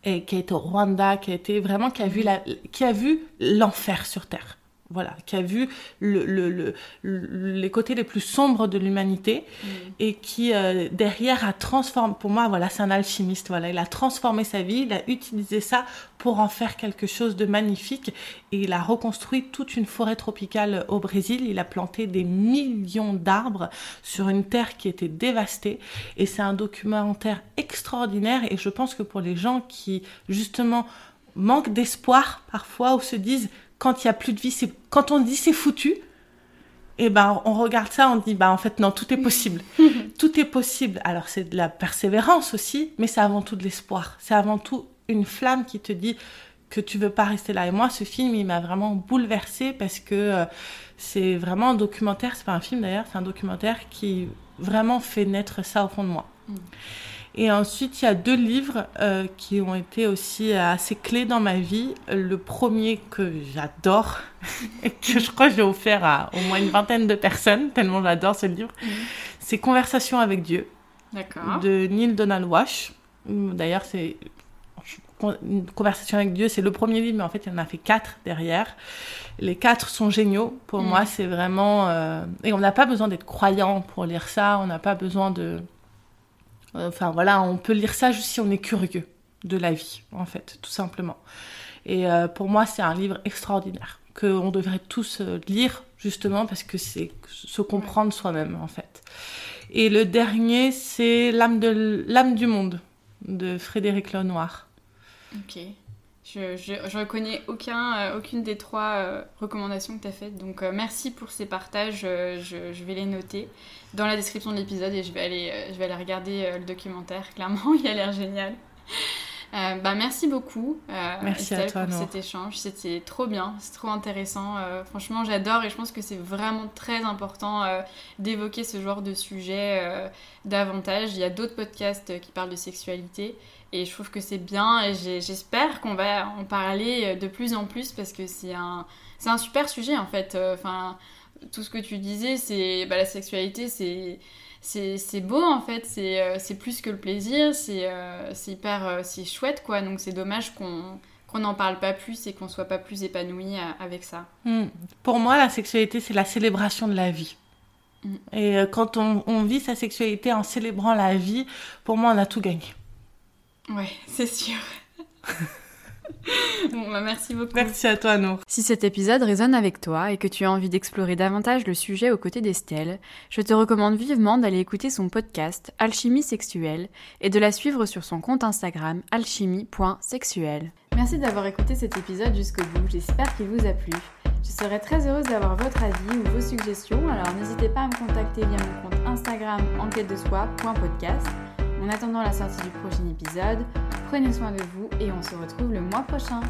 et qui a été au Rwanda, qui a été vraiment qui a vu la, qui a vu l'enfer sur terre. Voilà, qui a vu le, le, les côtés les plus sombres de l'humanité mm. et qui euh, derrière a transformé, pour moi, voilà, c'est un alchimiste, voilà, il a transformé sa vie, il a utilisé ça pour en faire quelque chose de magnifique et il a reconstruit toute une forêt tropicale au Brésil, il a planté des millions d'arbres sur une terre qui était dévastée et c'est un documentaire extraordinaire et je pense que pour les gens qui justement manquent d'espoir parfois ou se disent quand il y a plus de vie, c'est quand on dit c'est foutu, et eh ben on regarde ça, on dit bah en fait non, tout est possible. tout est possible. Alors c'est de la persévérance aussi, mais c'est avant tout de l'espoir. C'est avant tout une flamme qui te dit que tu veux pas rester là. Et moi, ce film, il m'a vraiment bouleversée parce que euh, c'est vraiment un documentaire. C'est pas un film d'ailleurs, c'est un documentaire qui vraiment fait naître ça au fond de moi. Mm. Et ensuite, il y a deux livres euh, qui ont été aussi assez clés dans ma vie. Le premier que j'adore, et que je crois que j'ai offert à au moins une vingtaine de personnes, tellement j'adore ce livre, mhm. c'est Conversation avec Dieu, de Neil Donald Walsh. D'ailleurs, c'est une conversation avec Dieu, c'est le premier livre, mais en fait, il y en a fait quatre derrière. Les quatre sont géniaux. Pour mhm. moi, c'est vraiment... Euh, et on n'a pas besoin d'être croyant pour lire ça, on n'a pas besoin de Enfin voilà, on peut lire ça juste si on est curieux de la vie, en fait, tout simplement. Et euh, pour moi, c'est un livre extraordinaire qu'on devrait tous euh, lire justement parce que c'est se comprendre soi-même en fait. Et le dernier, c'est l'âme du monde de Frédéric Lenoir. Ok. Je, je, reconnais aucun, euh, aucune des trois euh, recommandations que tu as faites. Donc euh, merci pour ces partages. Je, je, vais les noter dans la description de l'épisode et je vais aller, je vais aller regarder le documentaire. Clairement, il a l'air génial. bah, merci beaucoup merci à toi, pour cet échange. C'était trop bien, c'est trop intéressant. franchement, j'adore et je pense que c'est vraiment très important d'évoquer ce genre de sujet davantage. Il y a d'autres podcasts qui parlent de sexualité. Et je trouve que c'est bien et j'espère qu'on va en parler de plus en plus parce que c'est un, un super sujet en fait. Enfin, tout ce que tu disais, c'est bah, la sexualité, c'est c'est beau en fait, c'est plus que le plaisir, c'est hyper c'est chouette quoi. Donc c'est dommage qu'on qu'on n'en parle pas plus et qu'on soit pas plus épanoui avec ça. Hmm. Pour moi, la sexualité, c'est la célébration de la vie. Hmm. Et euh, quand on, on, vit sa sexualité en célébrant la vie, pour moi, on a tout gagné. Ouais, c'est sûr. bon, bah, merci beaucoup. Merci à toi, Nour. Si cet épisode résonne avec toi et que tu as envie d'explorer davantage le sujet aux côtés d'Estelle, je te recommande vivement d'aller écouter son podcast Alchimie sexuelle et de la suivre sur son compte Instagram alchimie.sexuel. Merci d'avoir écouté cet épisode jusqu'au bout, j'espère qu'il vous a plu. Je serais très heureuse d'avoir votre avis ou vos suggestions, alors n'hésitez pas à me contacter via mon compte Instagram enquête de soi.podcast en attendant la sortie du prochain épisode, prenez soin de vous et on se retrouve le mois prochain.